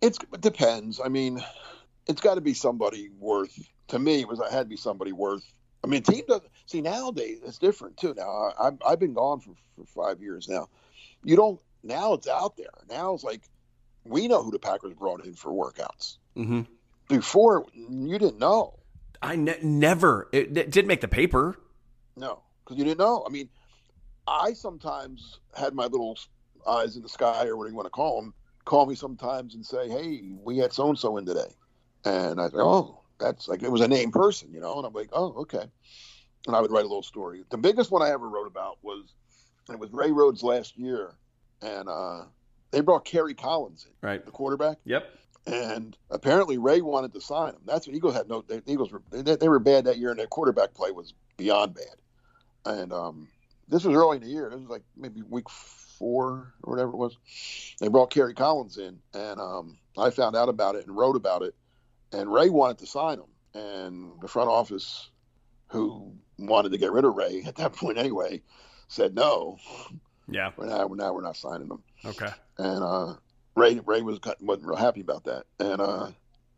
Speaker 3: It's, it depends. I mean, it's got to be somebody worth. To me, it was it had to be somebody worth. I mean, team doesn't see nowadays. It's different too. Now I, I've I've been gone for, for five years now. You don't now. It's out there. Now it's like we know who the Packers brought in for workouts.
Speaker 2: Mm-hmm.
Speaker 3: Before you didn't know.
Speaker 2: I ne- never. It, it did make the paper.
Speaker 3: No, because you didn't know. I mean, I sometimes had my little eyes in the sky or whatever you want to call them, call me sometimes and say, "Hey, we had so and so in today," and I say, "Oh, that's like it was a named person, you know," and I'm like, "Oh, okay," and I would write a little story. The biggest one I ever wrote about was it was Ray Rhodes last year, and uh, they brought Kerry Collins in,
Speaker 2: right,
Speaker 3: the quarterback.
Speaker 2: Yep.
Speaker 3: And apparently Ray wanted to sign him. That's what Eagles had no. The Eagles were they, they were bad that year, and their quarterback play was beyond bad. And um, this was early in the year. This was like maybe week four or whatever it was. They brought Kerry Collins in, and um, I found out about it and wrote about it. And Ray wanted to sign him, and the front office, who wanted to get rid of Ray at that point anyway, said no.
Speaker 2: Yeah,
Speaker 3: we're not. We're not. We're not signing him.
Speaker 2: Okay.
Speaker 3: And uh, Ray Ray was wasn't real happy about that. And uh,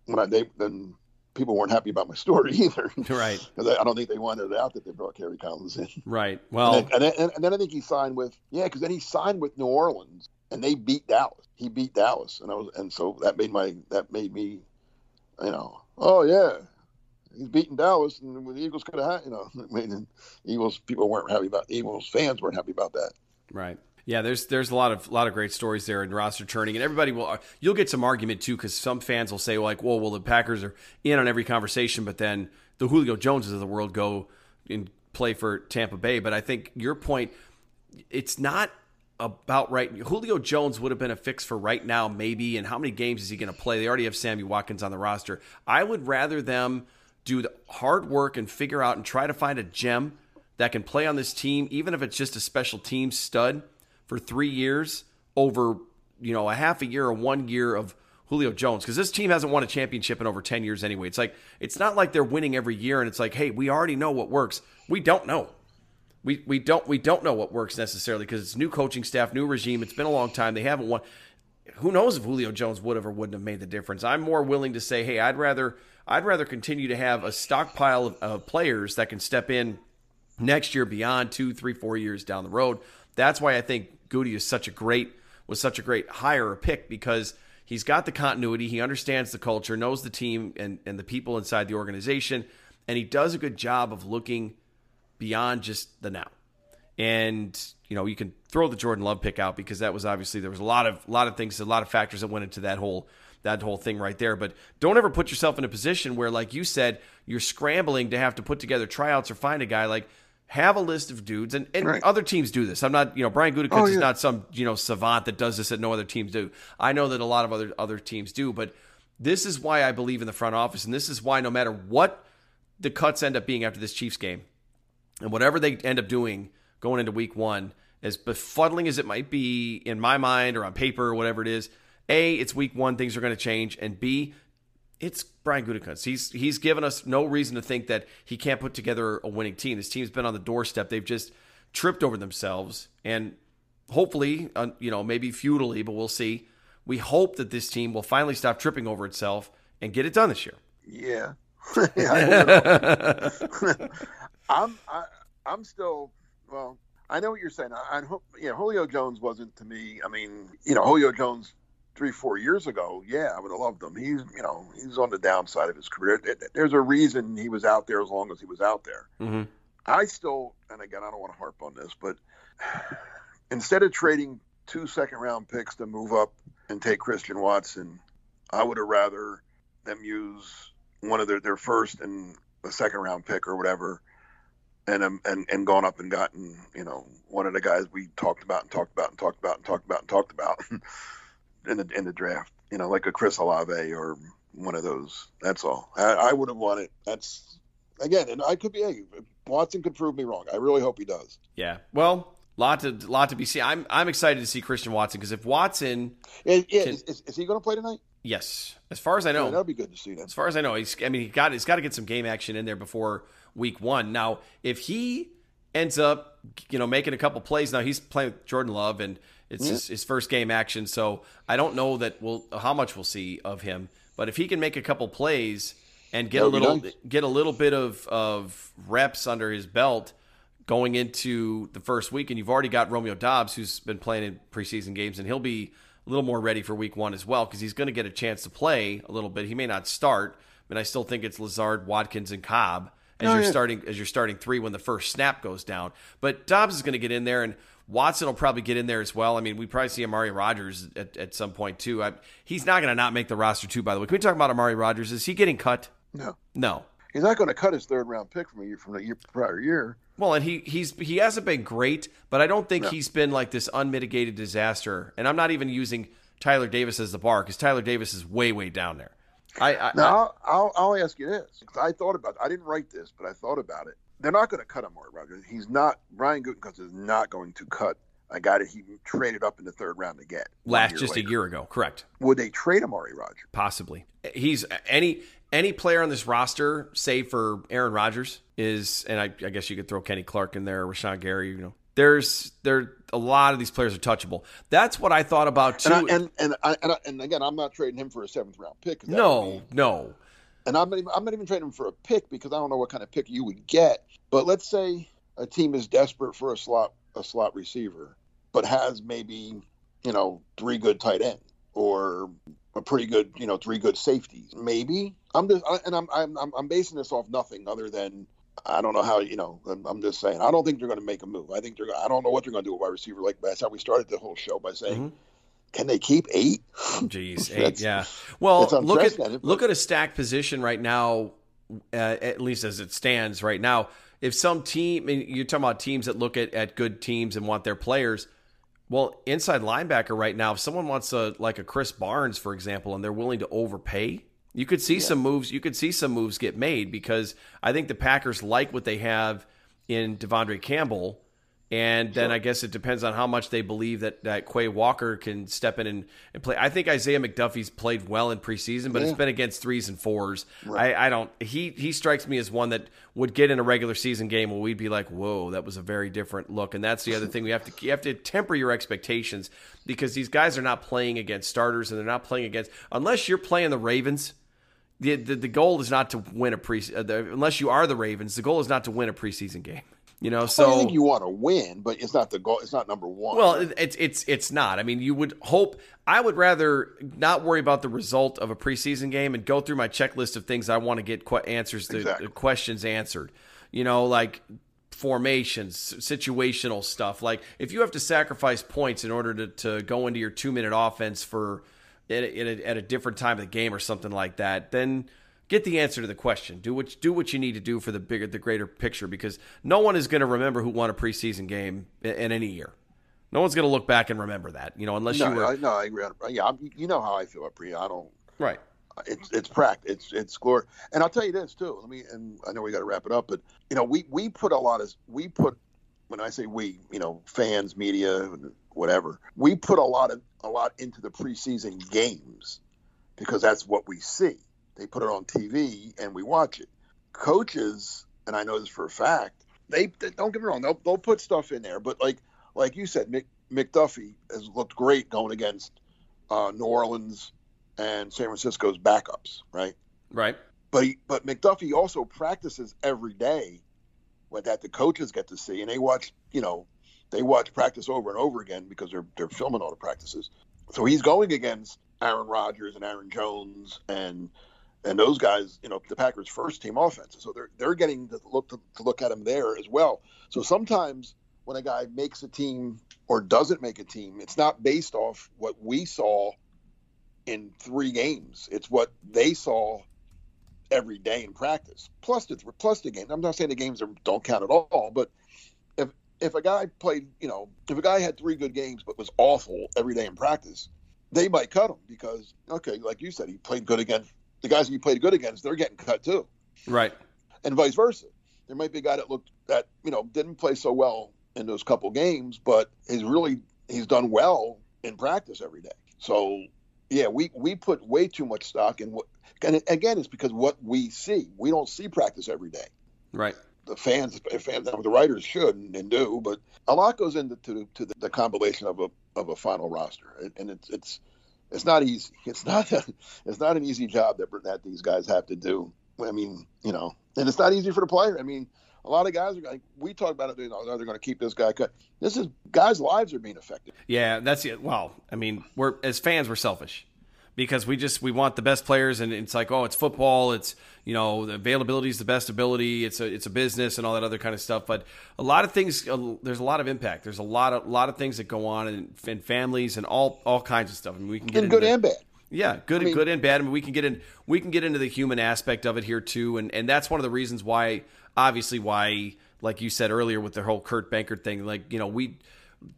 Speaker 3: when I they then people weren't happy about my story either.
Speaker 2: Right.
Speaker 3: Because I, I, don't think they wanted it out that they brought Kerry Collins in.
Speaker 2: Right. Well,
Speaker 3: and then, and then, and then I think he signed with yeah, because then he signed with New Orleans and they beat Dallas. He beat Dallas, and I was and so that made my that made me, you know, oh yeah. He's beating Dallas, and the Eagles could have, you know, I mean, Eagles people weren't happy about Eagles fans weren't happy about that.
Speaker 2: Right. Yeah, there's there's a lot of lot of great stories there in roster turning, and everybody will. You'll get some argument too because some fans will say like, "Well, well, the Packers are in on every conversation," but then the Julio Joneses of the world go and play for Tampa Bay. But I think your point, it's not about right. Julio Jones would have been a fix for right now, maybe. And how many games is he going to play? They already have Sammy Watkins on the roster. I would rather them do the hard work and figure out and try to find a gem that can play on this team, even if it's just a special team stud for three years over you know a half a year or one year of Julio Jones because this team hasn't won a championship in over 10 years anyway. It's like it's not like they're winning every year and it's like, "Hey, we already know what works." We don't know. We we don't we don't know what works necessarily because it's new coaching staff, new regime. It's been a long time. They haven't won. Who knows if Julio Jones would have or wouldn't have made the difference? I'm more willing to say, "Hey, I'd rather I'd rather continue to have a stockpile of, of players that can step in next year beyond two, three, four years down the road." That's why I think Goody is such a great was such a great hire pick because he's got the continuity, he understands the culture, knows the team and, and the people inside the organization, and he does a good job of looking beyond just the now. And you know, you can throw the Jordan Love pick out because that was obviously there was a lot of lot of things, a lot of factors that went into that whole that whole thing right there. But don't ever put yourself in a position where, like you said, you're scrambling to have to put together tryouts or find a guy like have a list of dudes, and, and right. other teams do this. I'm not, you know, Brian Gutekunst oh, yeah. is not some, you know, savant that does this that no other teams do. I know that a lot of other other teams do, but this is why I believe in the front office, and this is why no matter what the cuts end up being after this Chiefs game, and whatever they end up doing going into Week One, as befuddling as it might be in my mind or on paper or whatever it is, a, it's Week One, things are going to change, and B, it's Brian Gutekunst. He's he's given us no reason to think that he can't put together a winning team. This team's been on the doorstep. They've just tripped over themselves, and hopefully, uh, you know, maybe futilely, but we'll see. We hope that this team will finally stop tripping over itself and get it done this year.
Speaker 3: Yeah, yeah I'm I, I'm still well. I know what you're saying. I, I hope yeah, Julio Jones wasn't to me. I mean, you know, Julio Jones three, four years ago, yeah, I would have loved him. He's, you know, he's on the downside of his career. There's a reason he was out there as long as he was out there.
Speaker 2: Mm-hmm.
Speaker 3: I still, and again, I don't want to harp on this, but instead of trading two second round picks to move up and take Christian Watson, I would have rather them use one of their, their first and a second round pick or whatever and um, and and gone up and gotten you know one of the guys we talked about and talked about and talked about and talked about and talked about in the in the draft. You know, like a Chris Olave or one of those. That's all. I, I would have wanted. That's again, and I could be. Hey, Watson could prove me wrong. I really hope he does.
Speaker 2: Yeah. Well, lot to lot to be seen. I'm I'm excited to see Christian Watson because if Watson,
Speaker 3: is, can, is, is, he going to play tonight?
Speaker 2: Yes, as far as I know,
Speaker 3: yeah, that'll be good to see. That.
Speaker 2: As far as I know, he's. I mean, he got he's got to get some game action in there before week one. Now, if he ends up, you know, making a couple plays, now he's playing with Jordan Love and it's his, his, first game action, so I don't know that we'll how much we'll see of him. But if he can make a couple plays and get a little get a little bit of of reps under his belt going into the first week, and you've already got Romeo Doubs who's been playing in preseason games, and he'll be a little more ready for week one as well because he's going to get a chance to play a little bit. He may not start, but I still think it's Lazard, Watkins, and Cobb as
Speaker 3: Oh,
Speaker 2: you're
Speaker 3: yeah.
Speaker 2: starting as you're starting three when the first snap goes down. But Dobbs is going to get in there, and Watson will probably get in there as well. I mean, we probably see Amari Rodgers at, at some point too. I, he's not going to not make the roster too. By the way, can we talk about Amari Rodgers? Is he getting cut?
Speaker 3: No,
Speaker 2: No.
Speaker 3: he's not going to cut his third round pick from a year from the year prior year.
Speaker 2: Well, and he he's he hasn't been great, but I don't think he's been like this unmitigated disaster. And I'm not even using Tyler Davis as the bar because Tyler Davis is way way down there. I, I,
Speaker 3: Now, I'll, I'll, I'll ask you this. I thought about I didn't write this, but I thought about it. They're not going to cut Amari Rodgers. He's not, Brian Gutekunst is not going to cut a guy that he traded up in the third round to get.
Speaker 2: last just
Speaker 3: later.
Speaker 2: a year ago, correct?
Speaker 3: Would they trade Amari Rodgers?
Speaker 2: Possibly. He's any any player on this roster, save for Aaron Rodgers, is and I, I guess you could throw Kenny Clark in there, Rashawn Gary. You know, there's there a lot of these players are touchable. That's what I thought about too.
Speaker 3: And, I, and, and, I, and, I, and again, I'm not trading him for a seventh round pick.
Speaker 2: no, no.
Speaker 3: And I'm not, even, I'm not even trading for a pick because I don't know what kind of pick you would get. But let's say a team is desperate for a slot a slot receiver, but has maybe you know three good tight ends or a pretty good you know three good safeties. Maybe I'm just and I'm I'm I'm, basing this off nothing other than. I don't know how you know. I'm, just saying. I don't think they're going to make a move. I think they're. I don't know what they're going to do with wide receiver. Like that's how we started the whole show by saying,
Speaker 2: Mhm.
Speaker 3: Can they keep eight?
Speaker 2: Jeez, eight, yeah. Well, look at
Speaker 3: but-
Speaker 2: look at a stack position right now, uh, at least as it stands right now. If some team, you're talking about teams that look at, at good teams and want their players. Well, inside linebacker right now, if someone wants a like a Krys Barnes, for example, and they're willing to overpay, you could see some moves. You could see some moves get made because I think the Packers like what they have in De'Vondre Campbell. And then I guess it depends on how much they believe that, that Quay Walker can step in and, and play. I think Isaiah McDuffie's played well in preseason, but it's been against threes and fours. I, I don't. He he strikes me as one that would get in a regular season game where we'd be like, "Whoa, that was a very different look." And that's the other thing we have to you have to temper your expectations because these guys are not playing against starters and they're not playing against unless you're playing the Ravens. The, the, the goal is not to win a pre uh, the, unless you are the Ravens. The goal is not to win a preseason game. You know, so
Speaker 3: I think you want to win, but it's not the goal. It's not number one.
Speaker 2: well, it's it's it's not. I mean, you would hope. I would rather not worry about the result of a preseason game and go through my checklist of things I want to get answers to
Speaker 3: Exactly.
Speaker 2: questions answered. You know, like formations, situational stuff. Like if you have to sacrifice points in order to, to go into your two minute offense for at, a, at a different time of the game or something like that, then get the answer to the question. Do what do what you need to do for the bigger, the greater picture, because no one is going to remember who won a preseason game in, in any year. No one's going to look back and remember that, you know, unless
Speaker 3: no,
Speaker 2: you were
Speaker 3: I, no, I agree. Yeah, I'm, you know how I feel about pre. I don't.
Speaker 2: right.
Speaker 3: It's it's practice. It's it's glory. And I'll tell you this too. Let me. And I know we got to wrap it up, but you know, we we put a lot of we put when I say we, you know, fans, media, whatever. We put a lot of a lot into the preseason games because that's what we see. They put it on TV and we watch it. Coaches, and I know this for a fact, they, they don't get me wrong. They'll they'll put stuff in there, but like like you said, Mc, McDuffie has looked great going against uh, New Orleans and San Francisco's backups, right?
Speaker 2: Right.
Speaker 3: But he, but McDuffie also practices every day, what that the coaches get to see, and they watch, you know, they watch practice over and over again because they're they're filming all the practices. So he's going against Aaron Rodgers and Aaron Jones and and those guys, you know, the Packers' first team offense. So they're they're getting to look to, to look at him there as well. So sometimes when a guy makes a team or doesn't make a team, it's not based off what we saw in three games. It's what they saw every day in practice. Plus the plus the game. I'm not saying the games are, don't count at all, but if if a guy played, you know, if a guy had three good games but was awful every day in practice, they might cut him because okay, like you said, he played good against the guys he played good against. They're getting cut too,
Speaker 2: Right.
Speaker 3: and vice versa. There might be a guy that looked that you know didn't play so well in those couple games, but he's really he's done well in practice every day. So yeah, we we put way too much stock in what. And again, it's because what we see. We don't see practice every day.
Speaker 2: Right.
Speaker 3: The fans, fans, the writers should and, and do, but a lot goes into to, to the, the compilation of a of a final roster, and- and it's it's it's not easy. It's not a, it's not an easy job that that these guys have to do. I mean, you know, and it's not easy for the player. I mean, a lot of guys are like we talk about it. You know, they're going to keep this guy cut. This is guys' lives are being affected.
Speaker 2: Yeah, that's it. Well, I mean, we're as fans, we're selfish because we just we want the best players, and it's like, oh, it's football. It's you know, the availability is the best ability. It's a it's a business and all that other kind of stuff. But a lot of things, uh, there's a lot of impact. There's a lot of lot of things that go on and, in families and all all kinds of stuff. I mean, we can get
Speaker 3: and good and bad.
Speaker 2: Yeah, good, I mean, good and bad. I mean, we can get in, we can get into the human aspect of it here too, and and that's one of the reasons why, obviously, why, like you said earlier with the whole Kurt Benkert thing, like you know, we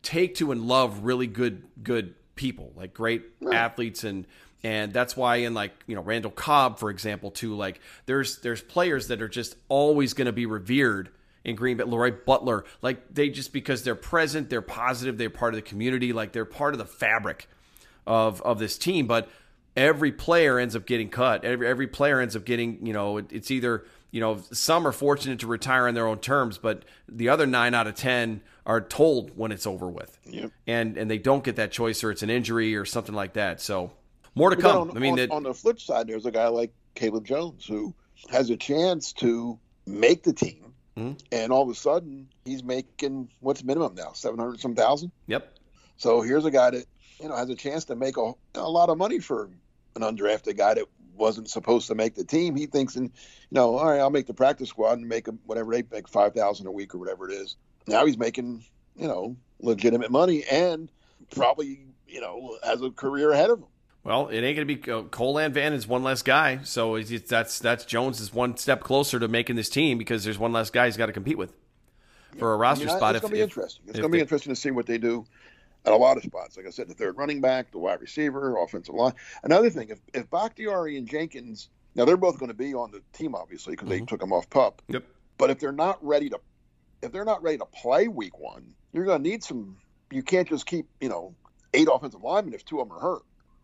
Speaker 2: take to and love really good, good people, like great right. athletes, and and that's why in like you know Randall Cobb, for example, too, like there's there's players that are just always going to be revered in Green Bay, LeRoy Butler, like they just because they're present, they're positive, they're part of the community, like they're part of the fabric of of this team, but every player ends up getting cut. Every every player ends up getting, you know, it's either, you know, some are fortunate to retire on their own terms, but the other 9 out of 10 are told when it's over with. Yep. And and they don't get that choice or it's an injury or something like that. So more to come.
Speaker 3: On,
Speaker 2: I mean,
Speaker 3: on, on the flip side there's a guy like Caleb Jones who has a chance to make the team. Mm-hmm. And all of a sudden, he's making what's minimum now, seven hundred some thousand.
Speaker 2: Yep.
Speaker 3: So here's a guy that you know has a chance to make a, a lot of money for an undrafted guy that wasn't supposed to make the team. He thinks, and you know, all right, I'll make the practice squad and make whatever they make five thousand a week or whatever it is. Now he's making you know legitimate money and probably you know has a career ahead of him.
Speaker 2: Well, it ain't going to be uh, Cole Van is one less guy, so that's that's Jones is one step closer to making this team because there's one less guy he's got to compete with for a roster I mean, spot.
Speaker 3: It's going to be interesting. It's going to be interesting to see what they do at a lot of spots. Like I said, the third running back, the wide receiver, offensive line. Another thing, if, if Bakhtiari and Jenkins, now they're both going to be on the team, obviously, because mm-hmm. they took them off pup.
Speaker 2: Yep.
Speaker 3: But if they're not ready to, if they're not ready to play week one, you're going to need some. You can't just keep, you know, eight offensive linemen if two of them are hurt.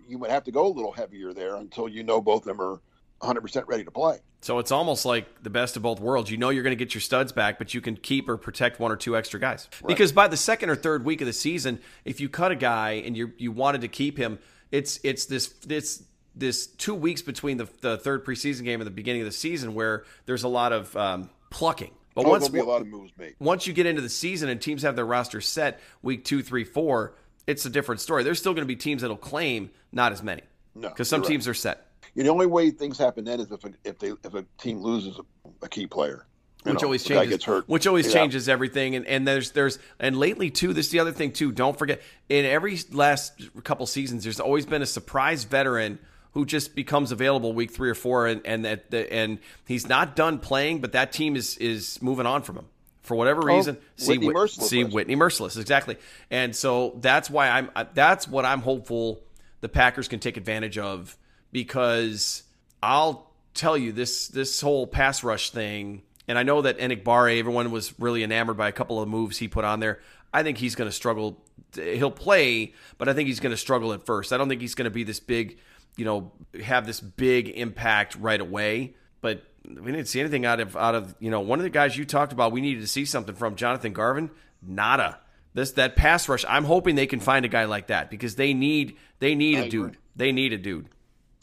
Speaker 3: You would have to go a little heavier there until you know both of them are 100% ready to play.
Speaker 2: So it's almost like the best of both worlds. You know you're going to get your studs back, but you can keep or protect one or two extra guys. Right. Because by the second or third week of the season, if you cut a guy and you you wanted to keep him, it's it's this it's this two weeks between the, the third preseason game and the beginning of the season where there's a lot of um, plucking.
Speaker 3: But oh, once, be a lot of moves made.
Speaker 2: Once you get into the season and teams have their roster set week two, three, four, it's a different story. There's still going to be teams that'll claim not as many.
Speaker 3: No,
Speaker 2: because some teams
Speaker 3: right.
Speaker 2: are set.
Speaker 3: The only way things happen then is if a, if they if a team loses a, a key player.
Speaker 2: which know, always changes. Which always changes everything, and, and there's there's and lately too. This is the other thing too. Don't forget, in every last couple seasons, there's always been a surprise veteran who just becomes available week three or four, and and that and he's not done playing, but that team is is moving on from him for whatever oh, reason.
Speaker 3: Oh, see Whitney Mercilus.
Speaker 2: See Whitney Mercilus exactly, and so that's why I'm that's what I'm hopeful the Packers can take advantage of because I'll tell you this this whole pass rush thing, and I know that Enagbare, everyone was really enamored by a couple of moves he put on there. I think he's going to struggle. He'll play, but I think he's going to struggle at first. I don't think he's going to be this big, you know, have this big impact right away. But we didn't see anything out of out of you know one of the guys you talked about. We needed to see something from Jonathan Garvin. Nada. This that pass rush. I'm hoping they can find a guy like that because they need they need I a dude. They need a dude.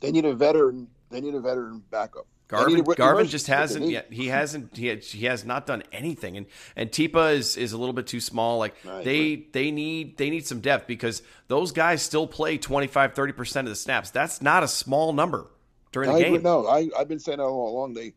Speaker 3: They need a veteran. They need a veteran backup.
Speaker 2: Garvin, Garvin just hasn't yet. He hasn't. He has, he has not done anything, and and Tipa is is a little bit too small. Like they they need they need some depth because those guys still play 25 30 percent of the snaps. That's not a small number during the
Speaker 3: I
Speaker 2: game.
Speaker 3: No, I I've been saying that all along. They,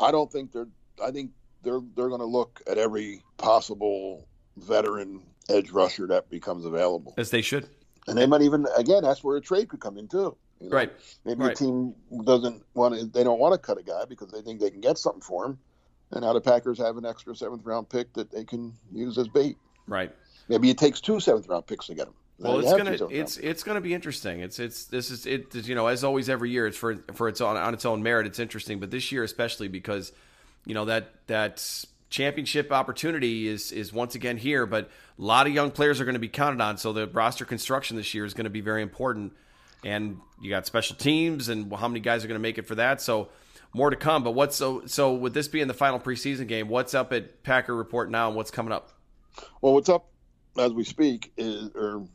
Speaker 3: I don't think they're. I think they're they're going to look at every possible veteran edge rusher that becomes available,
Speaker 2: as they should.
Speaker 3: And they might even again that's where a trade could come in too.
Speaker 2: You know? Right.
Speaker 3: Maybe
Speaker 2: right.
Speaker 3: a team doesn't want to, they don't want to cut a guy because they think they can get something for him. And now the Packers have an extra seventh round pick that they can use as bait.
Speaker 2: Right.
Speaker 3: Maybe it takes two seventh round picks to get him.
Speaker 2: Well, it's gonna it's it's gonna be interesting. It's it's this is it you know as always every year it's for for its on on its own merit. It's interesting, but this year especially because you know that that championship opportunity is is once again here. But a lot of young players are going to be counted on, so the roster construction this year is going to be very important and you got special teams and how many guys are going to make it for that. So more to come. But what's so so with this being the final preseason game? What's up at Packer Report now, and what's coming up?
Speaker 3: Well, what's up as we speak is, or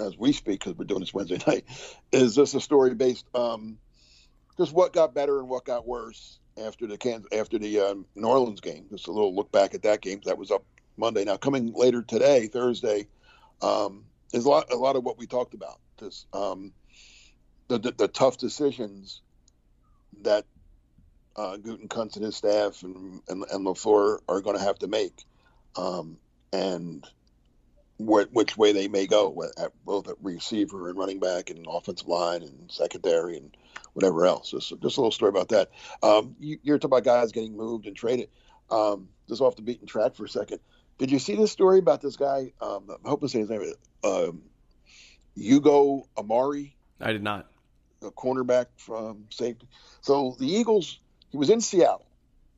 Speaker 3: as we speak because we're doing this Wednesday night, is this a story based um, just what got better and what got worse after the Kansas, after the um, New Orleans game. Just a little look back at that game. That was up Monday. Now coming later today, Thursday, um, is a lot a lot of what we talked about. This um, the, the, the tough decisions that uh, Gutekunst and his staff and and, and LaFleur are going to have to make, um, and wh- which way they may go, at, both at receiver and running back and offensive line and secondary and whatever else. Just, just a little story about that. Um, you, are talking about guys getting moved and traded. Um, just off the beaten track for a second. Did you see this story about this guy? Um, I'm hoping to say his name. Um, Ugo Amadi.
Speaker 2: I did not.
Speaker 3: A cornerback from safety. So the Eagles. He was in Seattle.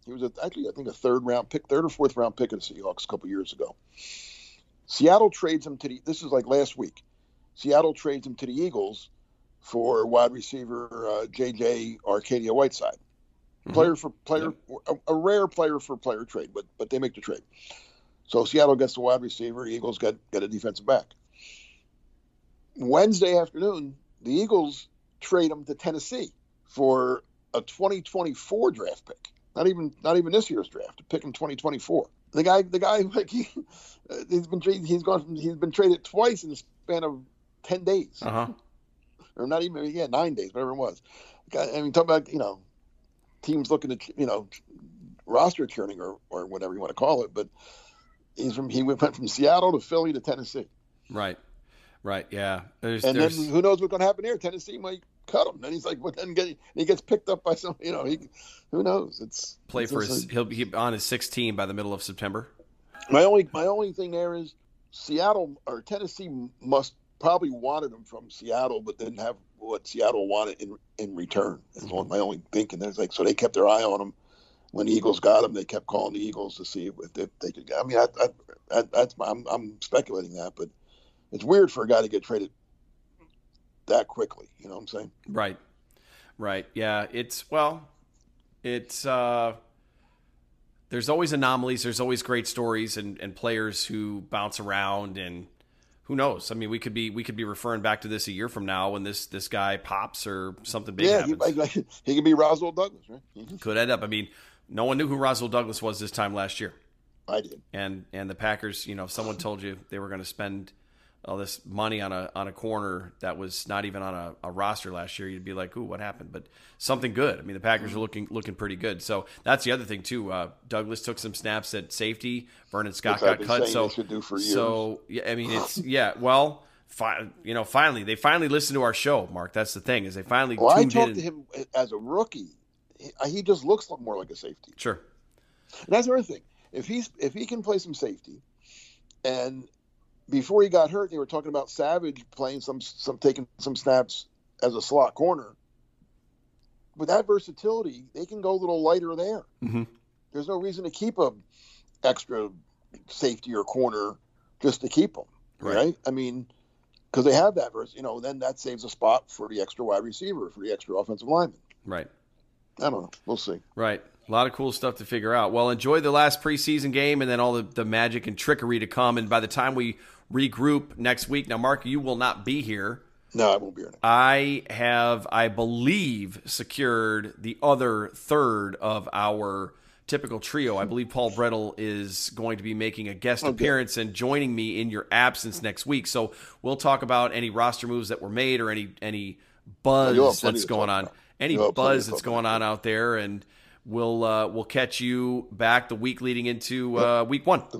Speaker 3: He was a, actually, I think, a third round pick, third or fourth round pick of the Seahawks a couple years ago. Seattle trades him to the. This is like last week. Seattle trades him to the Eagles for wide receiver uh, J.J. Arcega-Whiteside. Mm-hmm. Player for player, a, a, rare player for player trade, but but they make the trade. So Seattle gets the wide receiver. Eagles get get a defensive back. Wednesday afternoon, the Eagles trade him to Tennessee for a 2024 draft pick. Not even not even this year's draft. Pick in 2024. The guy the guy like he he's been he's gone from he's been traded twice in the span of 10 days.
Speaker 2: Uh-huh
Speaker 3: or not even yeah nine days, whatever it was. I mean, talk about you know teams looking to you know roster churning or or whatever you want to call it, but he's from he went from Seattle to Philly to Tennessee.
Speaker 2: Right, right, yeah.
Speaker 3: There's, and there's... then who knows what's going to happen here? Tennessee might cut him. And he's like, but then get, he gets picked up by some, you know, he, who knows? It's
Speaker 2: play
Speaker 3: it's
Speaker 2: for his. He'll be on his 16 by the middle of September.
Speaker 3: My only my only thing there is Seattle or Tennessee must probably wanted him from Seattle, but didn't have what Seattle wanted in in return. Is mm-hmm. my only thinking. There's like so they kept their eye on him. When the Eagles got him, they kept calling the Eagles to see if, if they could. I mean, I, I, I, that's I'm, I'm speculating that, but it's weird for a guy to get traded that quickly. You know what I'm saying?
Speaker 2: Right, right. Yeah, it's well, it's. uh there's always anomalies. There's always great stories and, and players who bounce around and who knows? I mean, we could be we could be referring back to this a year from now when this this guy pops or something big
Speaker 3: yeah,
Speaker 2: happens.
Speaker 3: He, he could be Rasul Douglas, right?
Speaker 2: Mm-hmm. Could end up. I mean, no one knew who Rasul Douglas was this time last year.
Speaker 3: I did.
Speaker 2: And and the Packers, you know, if someone told you they were going to spend all this money on a on a corner that was not even on a, a, roster last year, you'd be like, "Ooh, what happened?" But something good. I mean, the Packers mm-hmm. are looking looking pretty good. So that's the other thing too. Uh, Douglas took some snaps at safety. Vernon Scott got cut. So so yeah, I mean, it's yeah. Well, fi- you know, finally they finally listened to our show, Mark. That's the thing is they finally.
Speaker 3: Well, I talked to him as a rookie. He, he just looks more like a safety.
Speaker 2: Sure.
Speaker 3: And that's the other thing. If he's if he can play some safety, and before he got hurt, they were talking about Savage playing some some taking some snaps as a slot corner. With that versatility, they can go a little lighter there.
Speaker 2: Mm-hmm.
Speaker 3: There's no reason to keep a extra safety or corner just to keep them, right? right? I mean, because they have that verse, you know, then that saves a spot for the extra wide receiver, for the extra offensive lineman.
Speaker 2: Right.
Speaker 3: I don't know. We'll see.
Speaker 2: Right. A lot of cool stuff to figure out. Well, enjoy the last preseason game and then all the, the magic and trickery to come. And by the time we regroup next week, now, Mark, you will not be here.
Speaker 3: No, I won't be here.
Speaker 2: I have, I believe, secured the other third of our typical trio. I believe Paul Bretl is going to be making a guest okay. appearance and joining me in your absence next week. So we'll talk about any roster moves that were made or any any buzz oh, that's going on, about. any buzz that's going on out there, and we'll uh, we'll catch you back the week leading into uh, week one.
Speaker 3: The.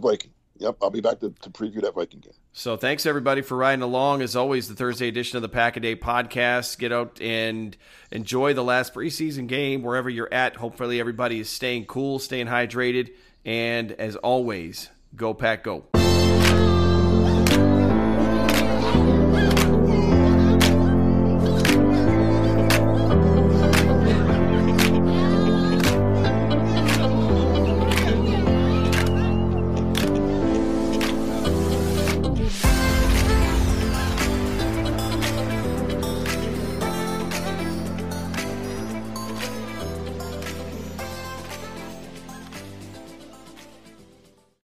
Speaker 3: Yep, I'll be back to, to preview that Viking game.
Speaker 2: So thanks everybody for riding along. As always, the Thursday edition of the Pack a Day podcast. Get out and enjoy the last preseason game wherever you're at. Hopefully, everybody is staying cool, staying hydrated, and as always, go Pack, go.